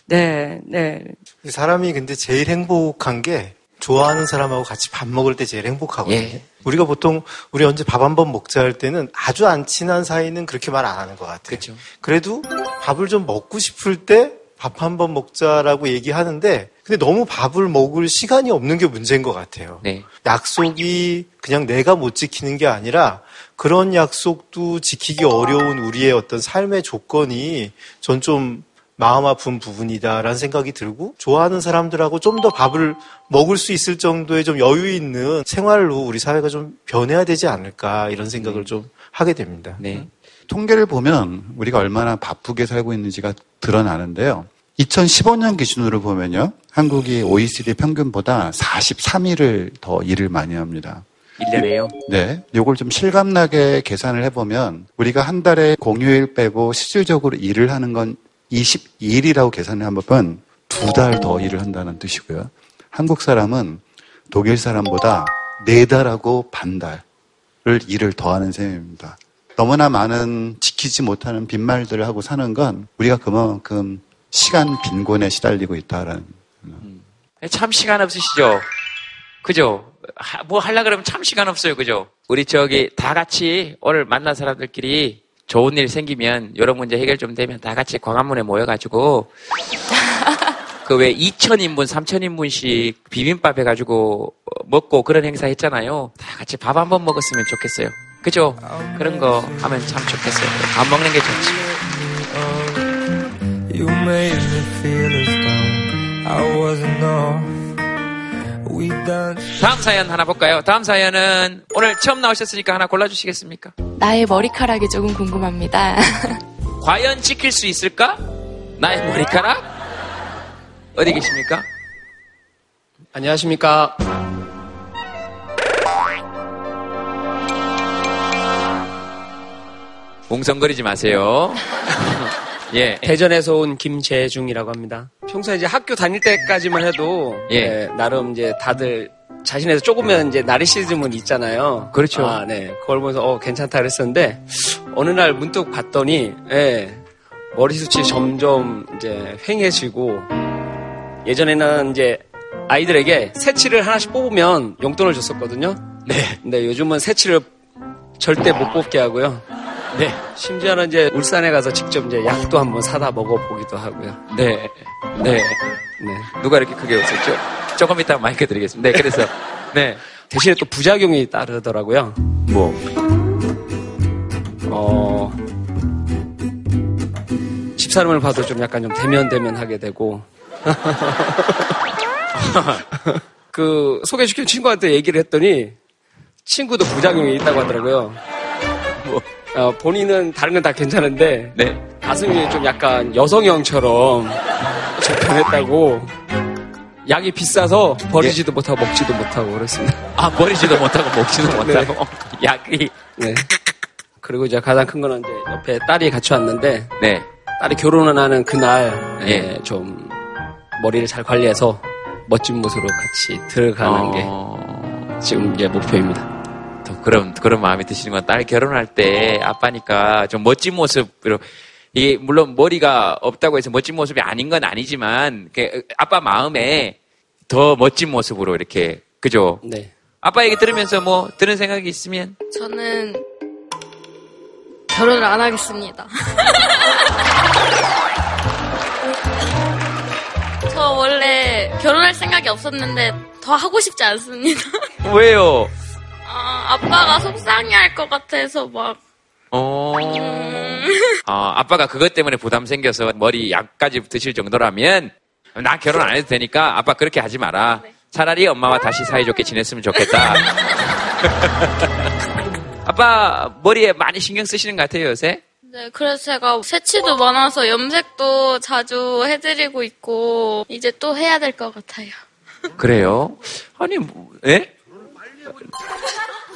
네, 네. 사람이 근데 제일 행복한 게 좋아하는 사람하고 같이 밥 먹을 때 제일 행복하거든요. 예. 우리가 보통 우리 언제 밥 한 번 먹자 할 때는 아주 안 친한 사이는 그렇게 말 안 하는 것 같아요. 그래도 밥을 좀 먹고 싶을 때 밥 한 번 먹자라고 얘기하는데 근데 너무 밥을 먹을 시간이 없는 게 문제인 것 같아요. 네. 약속이 그냥 내가 못 지키는 게 아니라 그런 약속도 지키기 어려운 우리의 어떤 삶의 조건이 전 좀 마음 아픈 부분이다라는 생각이 들고 좋아하는 사람들하고 좀 더 밥을 먹을 수 있을 정도의 좀 여유 있는 생활로 우리 사회가 좀 변해야 되지 않을까 이런 생각을 좀 하게 됩니다. 네. 통계를 보면 우리가 얼마나 바쁘게 살고 있는지가 드러나는데요. 2015년 기준으로 보면요. 한국이 OECD 평균보다 43일을 더 일을 많이 합니다. 1년에요? 네. 요걸 좀 실감나게 계산을 해보면 우리가 한 달에 공휴일 빼고 실질적으로 일을 하는 건 22일이라고 계산을 해보면 두달 더 일을 한다는 뜻이고요. 한국 사람은 독일 사람보다 네 달하고 반 달을 일을 더 하는 셈입니다. 너무나 많은 지키지 못하는 빈말들을 하고 사는 건 우리가 그만큼 시간 빈곤에 시달리고 있다라는 참 시간 없으시죠? 그죠? 하- 뭐 하려 그러면 참 시간 없어요. 그죠? 우리 저기 다 같이 오늘 만난 사람들끼리 좋은 일 생기면 이런 문제 해결 좀 되면 다 같이 광화문에 모여가지고 그 왜 2,000인분, 3,000인분씩 비빔밥 해가지고 어, 먹고 그런 행사 했잖아요. 다 같이 밥 한 번 먹었으면 좋겠어요. 그죠? 그런 거 하면 참 좋겠어요. 밥 먹는 게 좋지. You made me feel as though I wasn't off. We done 다음 사연 하나 볼까요? 다음 사연은 오늘 처음 나오셨으니까 하나 골라주시겠습니까? 나의 머리카락이 조금 궁금합니다. 과연 지킬 수 있을까? 나의 머리카락? 어디 계십니까? 안녕하십니까. 웅성거리지 마세요. 예. 대전에서 온 김재중이라고 합니다. 평소에 이제 학교 다닐 때까지만 해도 예. 예, 나름 이제 다들 자신에서 조금은 이제 나리시즘은 있잖아요. 그렇죠. 아, 네. 그걸 보면서 어 괜찮다 그랬었는데 어느 날 문득 봤더니 예, 머리숱이 점점 이제 휑해지고 예전에는 이제 아이들에게 새치를 하나씩 뽑으면 용돈을 줬었거든요. 네. 근데 요즘은 새치를 절대 못 뽑게 하고요. 네. 심지어는 이제 울산에 가서 직접 이제 약도 한번 사다 먹어보기도 하고요. 네. 네. 누가 이렇게 크게 웃었죠? 조금 이따 마이크 드리겠습니다. 네, 그래서, 네. 대신에 또 부작용이 따르더라고요. 뭐? 어, 집사람을 봐도 좀 약간 좀 대면대면 하게 되고. 그 소개시킨 친구한테 얘기를 했더니 친구도 부작용이 있다고 하더라고요. 뭐. 어, 본인은 다른 건 다 괜찮은데 네. 가슴이 좀 약간 여성형처럼 좀 변했다고 약이 비싸서 버리지도 못하고 먹지도 못하고 그랬습니다. 아 버리지도 못하고 먹지도 못하고 약이 네. 그리고 이제 가장 큰 거는 이제 옆에 딸이 같이 왔는데 네. 딸이 결혼을 하는 그날 예. 예, 좀 머리를 잘 관리해서 멋진 모습으로 같이 들어가는 게 지금 이제 목표입니다. 또 그런 그런 마음이 드시는 건 딸 결혼할 때 아빠니까 좀 멋진 모습으로 이게 물론 머리가 없다고 해서 멋진 모습이 아닌 건 아니지만 아빠 마음에 더 멋진 모습으로 이렇게 그죠? 네. 아빠 얘기 들으면서 뭐 드는 생각이 있으면 저는 결혼을 안 하겠습니다. 저 원래 결혼할 생각이 없었는데 더 하고 싶지 않습니다. 왜요? 아, 아빠가 속상해할 것 같아서 막 어, 어, 아빠가 그것 때문에 부담 생겨서 머리 약까지 드실 정도라면 나 결혼 안 해도 되니까 아빠 그렇게 하지 마라. 차라리 엄마와 다시 사이좋게 지냈으면 좋겠다. 아빠 머리에 많이 신경 쓰시는 것 같아요 요새. 네, 그래서 제가 새치도 많아서 염색도 자주 해드리고 있고 이제 또 해야 될 것 같아요. 그래요? 아니, 뭐, 예?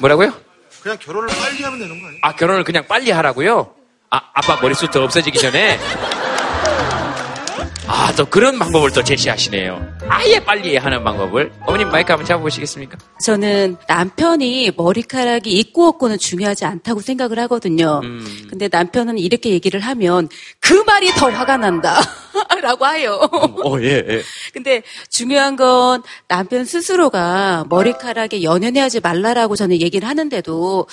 뭐라고요? 그냥 결혼을 빨리 하면 되는 거 아니에요? 아, 결혼을 그냥 빨리 하라고요? 아, 아빠 머리숱 더 없어지기 전에? 아, 또 그런 방법을 또 제시하시네요. 아예 빨리 하는 방법을. 어머님 마이크 한번 잡아보시겠습니까? 저는 남편이 머리카락이 있고 없고는 중요하지 않다고 생각을 하거든요. 음. 근데 남편은 이렇게 얘기를 하면 그 말이 더 화가 난다. 라고 해요. 어, 예, 예. 근데 중요한 건 남편 스스로가 머리카락에 연연해하지 말라라고 저는 얘기를 하는데도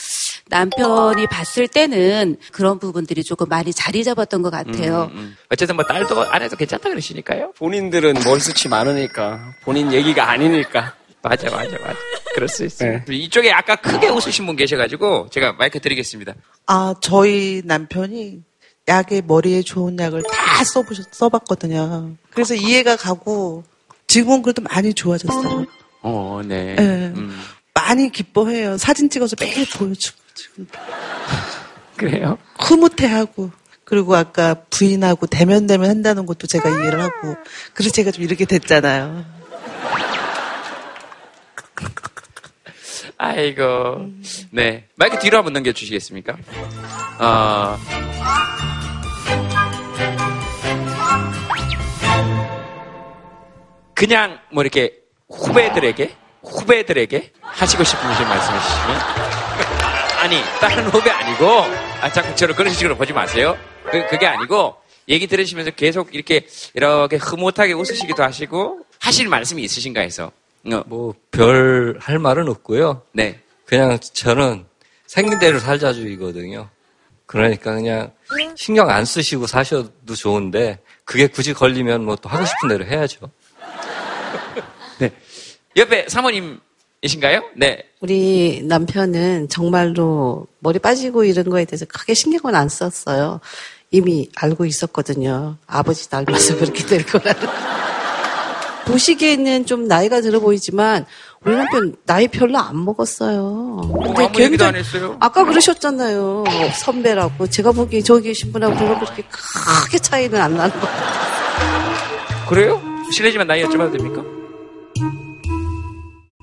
남편이 봤을 때는 그런 부분들이 조금 많이 자리 잡았던 것 같아요. 음, 음. 어쨌든 뭐 딸도 안 해도 괜찮다 그러시니까요. 본인들은 머리숱이 많으니까 본인 얘기가 아니니까. 맞아, 맞아, 맞아. 그럴 수 있어요. 이쪽에 아까 크게 웃으신 분 계셔가지고 제가 마이크 드리겠습니다. 아, 저희 남편이 약에 머리에 좋은 약을 다 써보셨, 써봤거든요. 그래서 이해가 가고 지금은 그래도 많이 좋아졌어요. 어, 네. 예. 음. 많이 기뻐해요. 사진 찍어서 매일 보여주고 지금 그래요? 흐뭇해하고 그리고 아까 부인하고 대면 대면 한다는 것도 제가 이해를 하고 그래서 제가 좀 이렇게 됐잖아요. 아이고. 네. 마이크 뒤로 한번 넘겨주시겠습니까? 어, 그냥 뭐 이렇게 후배들에게, 후배들에게 하시고 싶은 말씀 해 주시면. 아니, 다른 후배 아니고, 아, 자꾸 저를 그런 식으로 보지 마세요. 그, 그게 아니고, 얘기 들으시면서 계속 이렇게, 이렇게 흐뭇하게 웃으시기도 하시고, 하실 말씀이 있으신가 해서. 어, 뭐별 할 말은 없고요. 네. 그냥 저는 생긴 대로 살자주의거든요. 그러니까 그냥 신경 안 쓰시고 사셔도 좋은데 그게 굳이 걸리면 뭐 또 하고 싶은 대로 해야죠. 옆에 사모님이신가요? 네. 우리 남편은 정말로 머리 빠지고 이런 거에 대해서 크게 신경은 안 썼어요. 이미 알고 있었거든요. 아버지 닮아서 그렇게 될 거라는. 보시기에는 좀 나이가 들어 보이지만 우리 남편 나이 별로 안 먹었어요. 근데 했어요. 아까 그러셨잖아요. 선배라고. 제가 보기에 저기 계신 분하고 별로 그렇게 크게 차이는 안 나는 것 같아요. 그래요? 실례지만 나이 여쭤봐도 됩니까?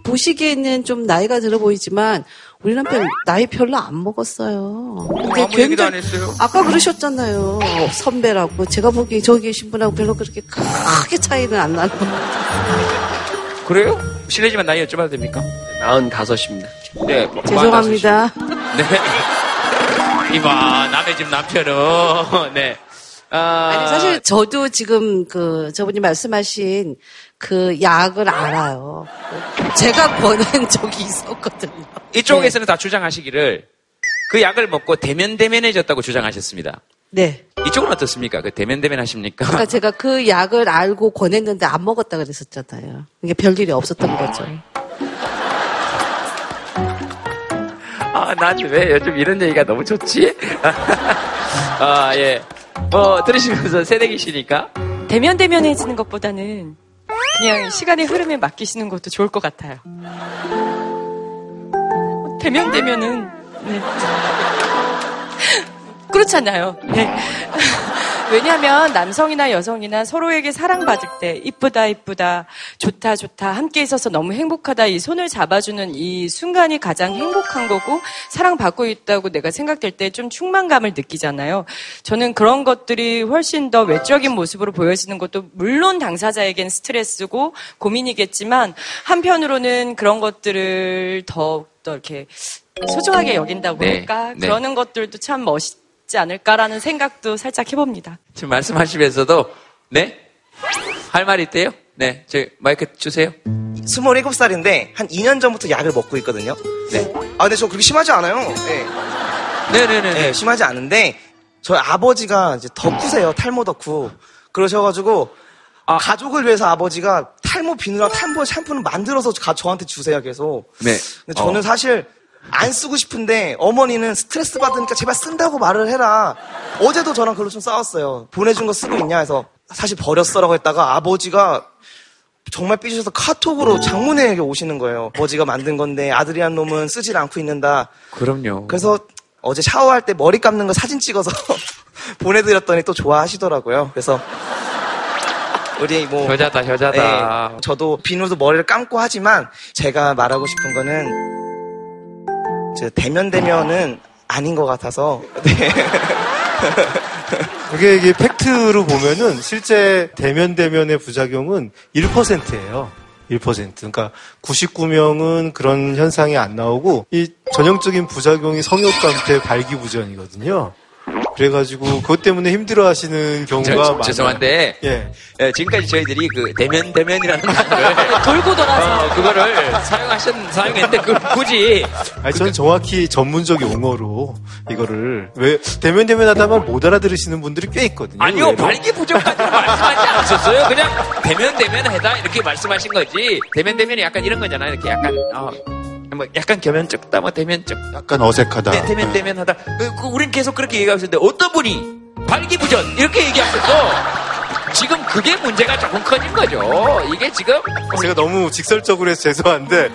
보시기에는 좀 나이가 들어 보이지만 우리 남편 나이 별로 안 먹었어요. 근데 아무 얘기도 안 했어요. 아까 그러셨잖아요. 선배라고. 제가 보기에 저기 계신 분하고 별로 그렇게 크게 차이는 안 나는 것 같아요. 그래요? 실례지만 나이 여쭤봐도 됩니까? 45입니다. 네. 뭐, 죄송합니다. 네. 이봐, 남의 집 남편은, 네. 아, 아니, 사실 저도 지금 그 저분이 말씀하신 그 약을 알아요. 제가 권한 적이 있었거든요. 이쪽에서는 다 주장하시기를 그 약을 먹고 대면대면해졌다고 주장하셨습니다. 네. 이쪽은 어떻습니까? 그 대면대면 하십니까? 그러니까 제가 그 약을 알고 권했는데 안 먹었다 그랬었잖아요. 이게 별일이 없었던 거죠. 아, 난 왜 요즘 이런 얘기가 너무 좋지? 아, 예. 뭐, 들으시면서 새내기시니까. 대면 대면해지는 것보다는 그냥 시간의 흐름에 맡기시는 것도 좋을 것 같아요. 대면 대면은 네. 그렇잖아요. 네. 왜냐하면 남성이나 여성이나 서로에게 사랑받을 때 이쁘다 이쁘다 좋다 좋다 함께 있어서 너무 행복하다 이 손을 잡아주는 이 순간이 가장 행복한 거고 사랑받고 있다고 내가 생각될 때 좀 충만감을 느끼잖아요. 저는 그런 것들이 훨씬 더 외적인 모습으로 보여지는 것도 물론 당사자에겐 스트레스고 고민이겠지만 한편으로는 그런 것들을 더욱 더 이렇게 소중하게 여긴다고 네, 할까 네. 그러는 것들도 참 멋있 지 않을까라는 생각도 살짝 해봅니다. 지금 말씀하시면서도 네? 할 말이 있대요? 네. 저 마이크 주세요. 27살인데 한 2년 전부터 약을 먹고 있거든요. 네. 아, 근데 저 그렇게 심하지 않아요. 네. 네네네. 심하지 않은데 저희 아버지가 이제 덕후세요. 탈모 덕후. 그러셔가지고 가족을 위해서 아버지가 탈모 비누랑 탈모 샴푸는 만들어서 가- 저한테 주세요. 계속. 네. 근데 저는 어. 사실 안 쓰고 싶은데 어머니는 스트레스 받으니까 제발 쓴다고 말을 해라. 어제도 저랑 그걸로 좀 싸웠어요. 보내준 거 쓰고 있냐 해서 사실 버렸어라고 했다가 아버지가 정말 삐지셔서 카톡으로 장문회에게 오시는 거예요. 아버지가 만든 건데 아들이 한 놈은 쓰질 않고 있는다. 그럼요. 그래서 어제 샤워할 때 머리 감는 거 사진 찍어서 보내드렸더니 또 좋아하시더라고요. 그래서 우리 뭐 효자다, 효자다. 네, 저도 비누도 머리를 감고 하지만 제가 말하고 싶은 거는 저 대면 대면은 아닌 것 같아서 네. 그게 이게 팩트로 보면은 실제 대면 대면의 부작용은 1%예요. 1%. 그러니까 99명은 그런 현상이 안 나오고 이 전형적인 부작용이 성욕 감퇴 발기부전이거든요. 그래가지고 그것 때문에 힘들어하시는 경우가 저- 많아요. 죄송한데 예. 예, 지금까지 저희들이 그 대면 대면이라는 단어를 돌고 돌아서 어, 그거를 사용하셨 사용했는데 그 굳이 아니, 저는 정확히 전문적 용어로 이거를 왜 대면 대면 하다만 못 알아들으시는 분들이 꽤 있거든요. 아니요 의외로. 발기부전까지 말씀하지 않으셨어요. 그냥 대면 대면 해다 이렇게 말씀하신 거지. 대면 대면이 약간 이런 거잖아요. 이렇게 약간 어, 뭐 약간 겸연쩍다 뭐 대면쩍 약간 어색하다. 네, 대면 대면하다. 그, 그 우린 계속 그렇게 얘기하셨는데 어떤 분이 발기부전 이렇게 얘기하셨어. 지금 그게 문제가 조금 커진 거죠. 이게 지금 제가 너무 직설적으로 해서 죄송한데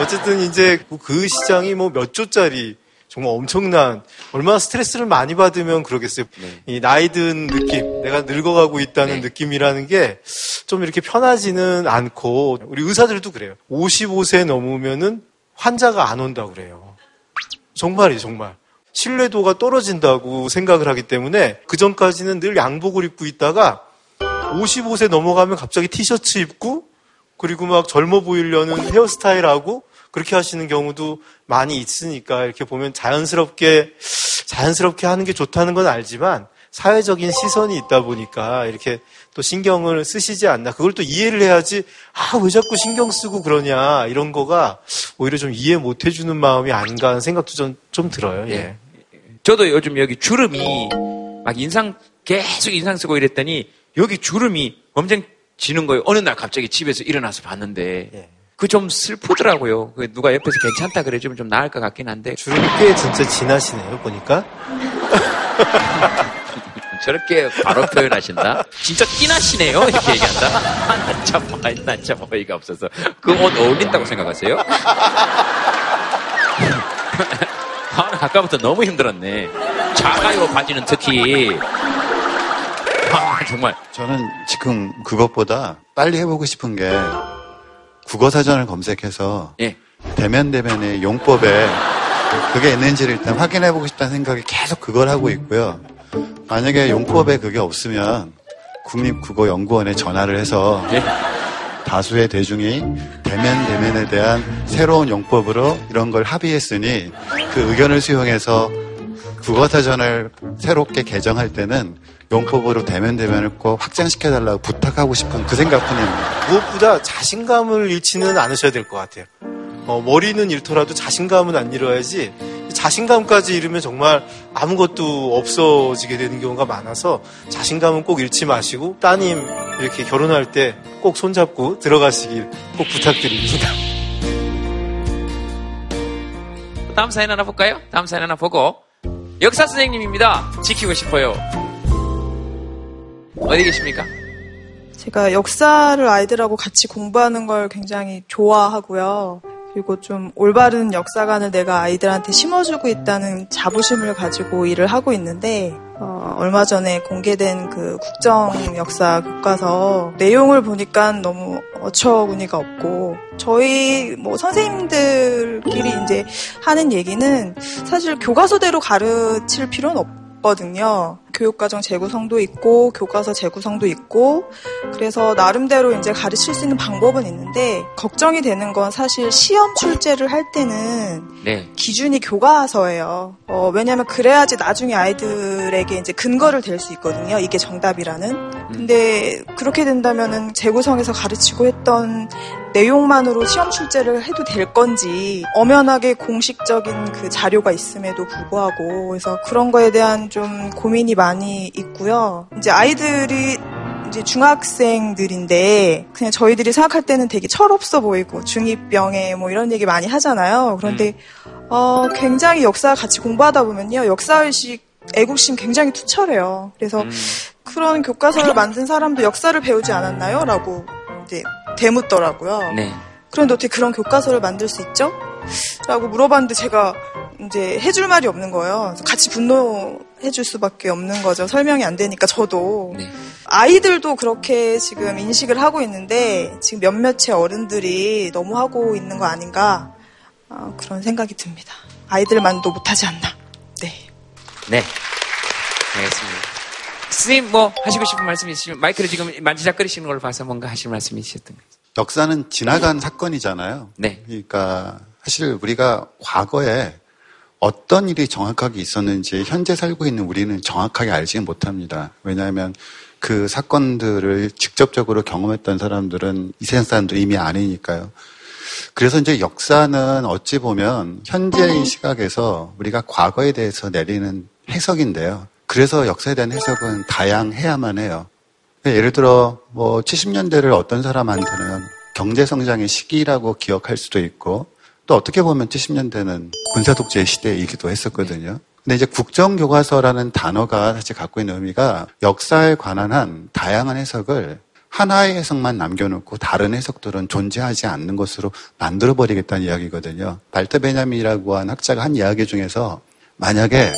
어쨌든 이제 그 시장이 뭐 몇 조짜리 정말 엄청난 얼마나 스트레스를 많이 받으면 그러겠어요. 이 나이 든 느낌, 내가 늙어가고 있다는 느낌이라는 게 좀 이렇게 편하지는 않고 우리 의사들도 그래요. 55세 넘으면은 환자가 안 온다고 그래요. 정말이에요, 정말. 신뢰도가 떨어진다고 생각을 하기 때문에 그 전까지는 늘 양복을 입고 있다가 55세 넘어가면 갑자기 티셔츠 입고 그리고 막 젊어 보이려는 헤어스타일하고 그렇게 하시는 경우도 많이 있으니까 이렇게 보면 자연스럽게 자연스럽게 하는 게 좋다는 건 알지만 사회적인 시선이 있다 보니까 이렇게 또 신경을 쓰시지 않나 그걸 또 이해를 해야지 아 왜 자꾸 신경 쓰고 그러냐 이런 거가 오히려 좀 이해 못 해주는 마음이 아닌가 하는 생각도 좀, 좀 들어요. 예. 저도 요즘 여기 주름이 막 인상 계속 인상 쓰고 이랬더니 여기 주름이 엄청 지는 거예요. 어느 날 갑자기 집에서 일어나서 봤는데 그좀 슬프더라고요. 그 누가 옆에서 괜찮다 그래주면 좀 나을 것 같긴 한데 주름이 꽤 진짜 진하시네요 보니까. 저렇게 바로 표현하신다? 진짜 띠나시네요? 이렇게 얘기한다? 아, 난 참, 난참 어이가 없어서. 그 옷 어울린다고 생각하세요? 아, 아까부터 너무 힘들었네. 작아요, 바지는 특히. 아, 정말. 저는 지금 그것보다 빨리 해보고 싶은 게 국어 사전을 검색해서 예. 대면 대면의 용법에 그게 있는지를 일단 확인해보고 싶다는 생각이 계속 그걸 하고 있고요. 만약에 용법에 그게 없으면 국립국어연구원에 전화를 해서 다수의 대중이 대면 대면에 대한 새로운 용법으로 이런 걸 합의했으니 그 의견을 수용해서 국어사전을 새롭게 개정할 때는 용법으로 대면 대면을 꼭 확장시켜달라고 부탁하고 싶은 그 생각뿐입니다. 무엇보다 자신감을 잃지는 않으셔야 될 것 같아요. 어, 머리는 잃더라도 자신감은 안 잃어야지 자신감까지 잃으면 정말 아무것도 없어지게 되는 경우가 많아서 자신감은 꼭 잃지 마시고 따님 이렇게 결혼할 때 꼭 손잡고 들어가시길 꼭 부탁드립니다. 다음 사연 하나 볼까요? 다음 사연 하나 보고. 역사 선생님입니다. 지키고 싶어요. 어디 계십니까? 제가 역사를 아이들하고 같이 공부하는 걸 굉장히 좋아하고요. 그리고 좀 올바른 역사관을 내가 아이들한테 심어주고 있다는 자부심을 가지고 일을 하고 있는데 어, 얼마 전에 공개된 그 국정 역사 교과서 내용을 보니까 너무 어처구니가 없고 저희 뭐 선생님들끼리 이제 하는 얘기는 사실 교과서대로 가르칠 필요는 없거든요. 교육과정 재구성도 있고 교과서 재구성도 있고 그래서 나름대로 이제 가르칠 수 있는 방법은 있는데 걱정이 되는 건 사실 시험 출제를 할 때는 네. 기준이 교과서예요. 어, 왜냐하면 그래야지 나중에 아이들에게 이제 근거를 댈 수 있거든요. 이게 정답이라는. 근데 그렇게 된다면은 재구성에서 가르치고 했던 내용만으로 시험 출제를 해도 될 건지 엄연하게 공식적인 그 자료가 있음에도 불구하고 그래서 그런 거에 대한 좀 고민이 많이 있고요. 이제 아이들이 이제 중학생들인데 그냥 저희들이 생각할 때는 되게 철없어 보이고 중2병에 뭐 이런 얘기 많이 하잖아요. 그런데 어, 굉장히 역사 같이 공부하다 보면요. 역사의식, 애국심 굉장히 투철해요. 그래서 그런 교과서를 만든 사람도 역사를 배우지 않았나요? 라고 이제 되묻더라고요. 네. 그런데 어떻게 그런 교과서를 만들 수 있죠? 라고 물어봤는데 제가 이제 해줄 말이 없는 거예요. 같이 분노 해줄 수밖에 없는 거죠. 설명이 안 되니까 저도. 아이들도 그렇게 지금 인식을 하고 있는데 지금 몇몇의 어른들이 너무 하고 있는 거 아닌가 어, 그런 생각이 듭니다. 아이들만도 못하지 않나. 네. 알겠습니다. 스님 뭐 하시고 싶은 말씀 있으시면 마이크를 지금 만지작거리시는 걸 봐서 뭔가 하실 말씀이 있으셨던 거예요. 역사는 지나간 사건이잖아요. 네. 그러니까 사실 우리가 과거에 어떤 일이 정확하게 있었는지 현재 살고 있는 우리는 정확하게 알지 못합니다. 왜냐하면 그 사건들을 직접적으로 경험했던 사람들은 이 세상 사람들이 이미 아니니까요. 그래서 이제 역사는 어찌 보면 현재의 시각에서 우리가 과거에 대해서 내리는 해석인데요. 그래서 역사에 대한 해석은 다양해야만 해요. 예를 들어 뭐 70년대를 어떤 사람한테는 경제 성장의 시기라고 기억할 수도 있고 또 어떻게 보면 70년대는 군사 독재 시대이기도 했었거든요. 근데 이제 국정교과서라는 단어가 사실 갖고 있는 의미가 역사에 관한 한 다양한 해석을 하나의 해석만 남겨놓고 다른 해석들은 존재하지 않는 것으로 만들어버리겠다는 이야기거든요. 발터 베냐민이라고 한 학자가 한 이야기 중에서 만약에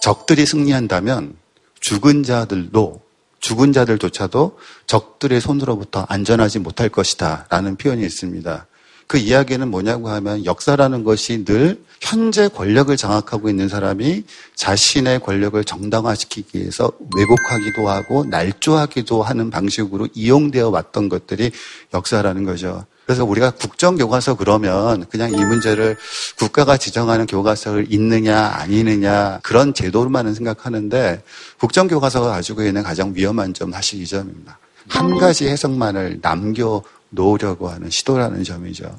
적들이 승리한다면 죽은 자들도 죽은 자들조차도 적들의 손으로부터 안전하지 못할 것이다 라는 표현이 있습니다. 그 이야기는 뭐냐고 하면 역사라는 것이 늘 현재 권력을 장악하고 있는 사람이 자신의 권력을 정당화시키기 위해서 왜곡하기도 하고 날조하기도 하는 방식으로 이용되어 왔던 것들이 역사라는 거죠. 그래서 우리가 국정교과서 그러면 그냥 이 문제를 국가가 지정하는 교과서를 읽느냐 아니느냐 그런 제도로만은 생각하는데 국정교과서가 가지고 있는 가장 위험한 점 사실 이 점입니다. 한 가지 해석만을 남겨 놓으려고 하는 시도라는 점이죠.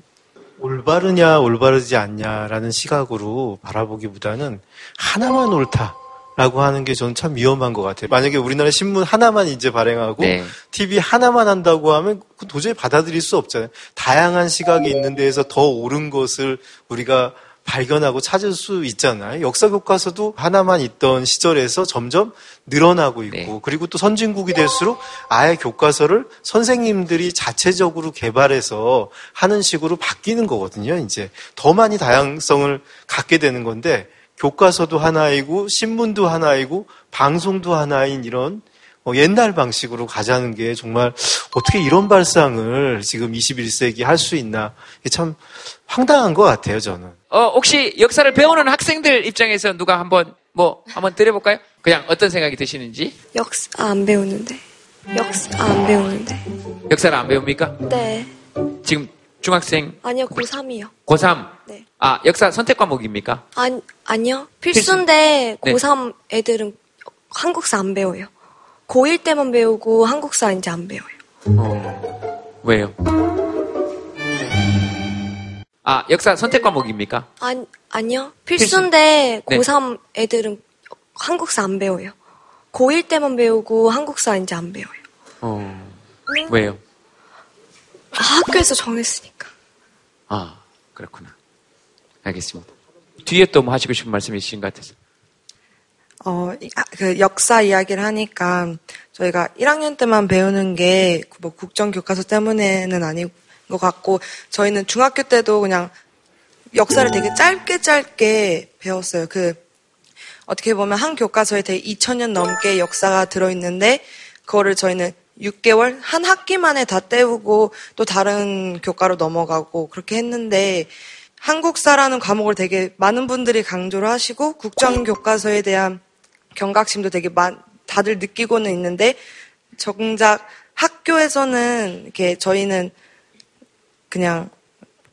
올바르냐 올바르지 않냐라는 시각으로 바라보기보다는 하나만 옳다 라고 하는 게 저는 참 위험한 것 같아요. 만약에 우리나라 신문 하나만 이제 발행하고 네. TV 하나만 한다고 하면 그 도저히 받아들일 수 없잖아요. 다양한 시각이 있는 데에서 더 옳은 것을 우리가 발견하고 찾을 수 있잖아요. 역사 교과서도 하나만 있던 시절에서 점점 늘어나고 있고 그리고 또 선진국이 될수록 아예 교과서를 선생님들이 자체적으로 개발해서 하는 식으로 바뀌는 거거든요. 이제 더 많이 다양성을 갖게 되는 건데 교과서도 하나이고 신문도 하나이고 방송도 하나인 이런 어, 옛날 방식으로 가자는 게 정말 어떻게 이런 발상을 지금 21세기 할 수 있나 이게 참 황당한 것 같아요 저는. 어, 혹시 역사를 배우는 학생들 입장에서 누가 한번 뭐 한번 드려볼까요? 그냥 어떤 생각이 드시는지 역사 안 배우는데. 역사 안 배우는데. 역사를 안 배웁니까? 네. 지금 중학생 아니요, 고3이요. 고3 네. 아 역사 선택 과목입니까? 아니, 아니요. 필수인데 네. 고3 애들은 한국사 안 배워요. 고1 때만 배우고 한국사 이제 안 배워요. 왜요? 아 역사 선택 과목입니까? 아니, 아니요. 필수인데 네. 고3 애들은 한국사 안 배워요. 고1 때만 배우고 한국사 이제 안 배워요. 어 왜요? 아, 학교에서 정했으니까. 아 그렇구나. 알겠습니다. 뒤에 또 뭐 하시고 싶은 말씀이 있으신 것 같아서. 어, 이- 아, 그 역사 이야기를 하니까 저희가 1학년 때만 배우는 게 뭐 국정 교과서 때문에는 아니 것 같고 저희는 중학교 때도 그냥 역사를 되게 짧게 짧게 배웠어요. 그 어떻게 보면 한 교과서에 되게 2000년 넘게 역사가 들어있는데 그거를 저희는 6개월 한 학기 만에 다 때우고 또 다른 교과로 넘어가고 그렇게 했는데 한국사라는 과목을 되게 많은 분들이 강조를 하시고 국정 교과서에 대한 경각심도 되게 많, 다들 느끼고는 있는데 정작 학교에서는 이렇게 저희는 그냥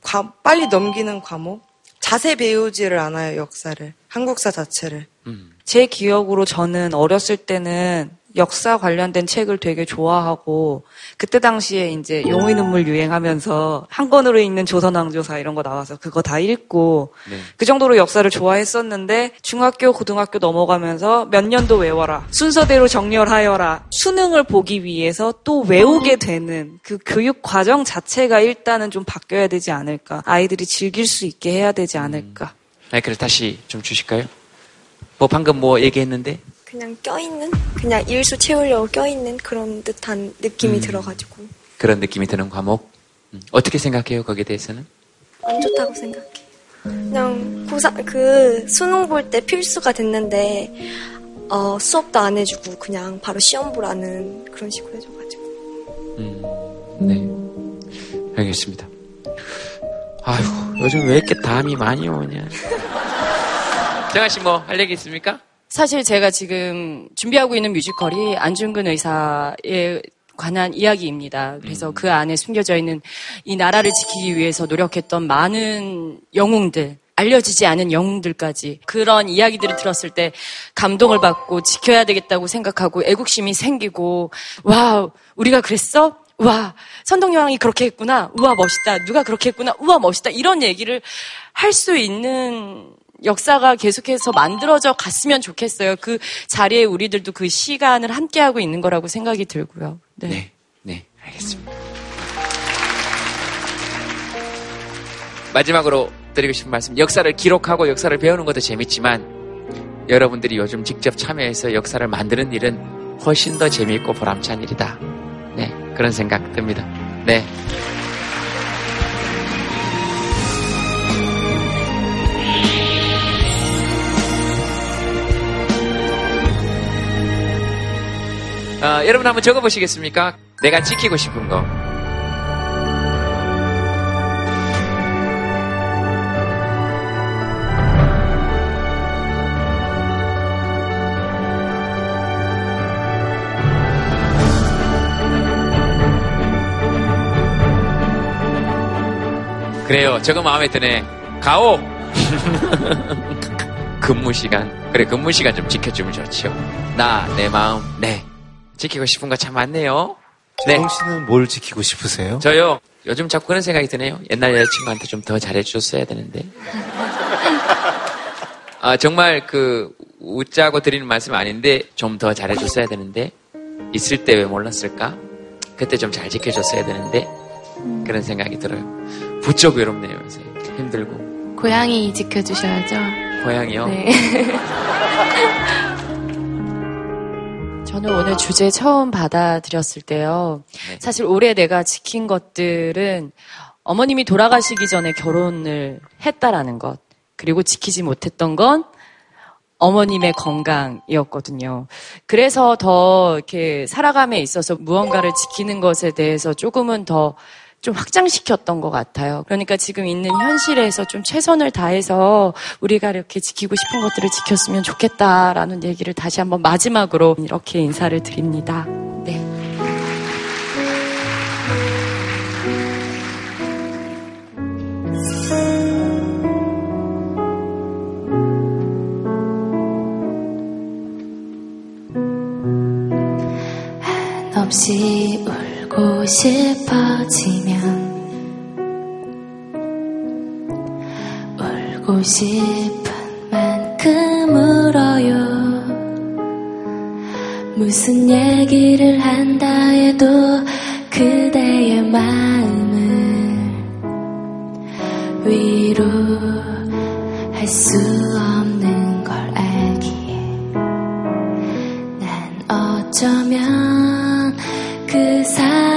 과- 빨리 넘기는 과목 자세 배우지를 않아요 역사를. 한국사 자체를. 제 기억으로 저는 어렸을 때는 역사 관련된 책을 되게 좋아하고 그때 당시에 이제 용의 눈물 유행하면서 한 권으로 읽는 조선왕조사 이런 거 나와서 그거 다 읽고 네. 그 정도로 역사를 좋아했었는데 중학교 고등학교 넘어가면서 몇 년도 외워라 순서대로 정렬하여라 수능을 보기 위해서 또 외우게 되는 그 교육 과정 자체가 일단은 좀 바뀌어야 되지 않을까 아이들이 즐길 수 있게 해야 되지 않을까 마이크를 다시 좀 주실까요? 뭐 방금 뭐 얘기했는데 그냥 껴있는? 그냥 일수 채우려고 껴있는 그런 듯한 느낌이 음. 들어가지고 그런 느낌이 드는 과목 음, 어떻게 생각해요 거기에 대해서는? 안 좋다고 생각해. 그냥 고사 그 수능 볼 때 필수가 됐는데 어, 수업도 안 해주고 그냥 바로 시험 보라는 그런 식으로 해줘가지고 네 알겠습니다. 아휴 요즘 왜 이렇게 담이 많이 오냐? 정아 씨 뭐 할 얘기 있습니까? 사실 제가 지금 준비하고 있는 뮤지컬이 안중근 의사에 관한 이야기입니다. 그래서 그 안에 숨겨져 있는 이 나라를 지키기 위해서 노력했던 많은 영웅들, 알려지지 않은 영웅들까지 그런 이야기들을 들었을 때 감동을 받고 지켜야 되겠다고 생각하고 애국심이 생기고 와 우리가 그랬어? 와 선동여왕이 그렇게 했구나. 우와 멋있다. 누가 그렇게 했구나. 우와 멋있다. 이런 얘기를 할 수 있는 역사가 계속해서 만들어져 갔으면 좋겠어요. 그 자리에 우리들도 그 시간을 함께하고 있는 거라고 생각이 들고요. 네. 네, 알겠습니다. 마지막으로 드리고 싶은 말씀. 역사를 기록하고 역사를 배우는 것도 재밌지만 여러분들이 요즘 직접 참여해서 역사를 만드는 일은 훨씬 더 재미있고 보람찬 일이다. 네, 그런 생각 듭니다. 네. 아, 여러분 한번 적어보시겠습니까? 내가 지키고 싶은 거. 그래요. 저거 마음에 드네. 가오! 근무 시간. 그래, 근무 시간 좀 지켜주면 좋죠. 나, 내 마음, 네. 지키고 싶은 거 참 많네요. 네. 정 씨는 뭘 지키고 싶으세요? 저요. 요즘 자꾸 그런 생각이 드네요. 옛날 여자친구한테 좀 더 잘해줬어야 되는데. 아, 정말 그, 웃자고 드리는 말씀 아닌데, 좀 더 잘해줬어야 되는데, 있을 때 왜 몰랐을까? 그때 좀 잘 지켜줬어야 되는데, 그런 생각이 들어요. 부쩍 외롭네요, 요새. 힘들고. 고양이 지켜주셔야죠. 고양이요? 네. 저는 오늘 주제 처음 받아들였을 때요. 사실 올해 내가 지킨 것들은 어머님이 돌아가시기 전에 결혼을 했다라는 것. 그리고 지키지 못했던 건 어머님의 건강이었거든요. 그래서 더 이렇게 살아감에 있어서 무언가를 지키는 것에 대해서 조금은 더 좀 확장시켰던 것 같아요. 그러니까 지금 있는 현실에서 좀 최선을 다해서 우리가 이렇게 지키고 싶은 것들을 지켰으면 좋겠다라는 얘기를 다시 한번 마지막으로 이렇게 인사를 드립니다. 네. 한없이 울 고 싶어지면 울고 싶은 만큼 울어요. 무슨 얘기를 한다 해도 그대의 마음을 위로할 수 없는 걸 알기에 난 어쩌면 그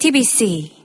TBC.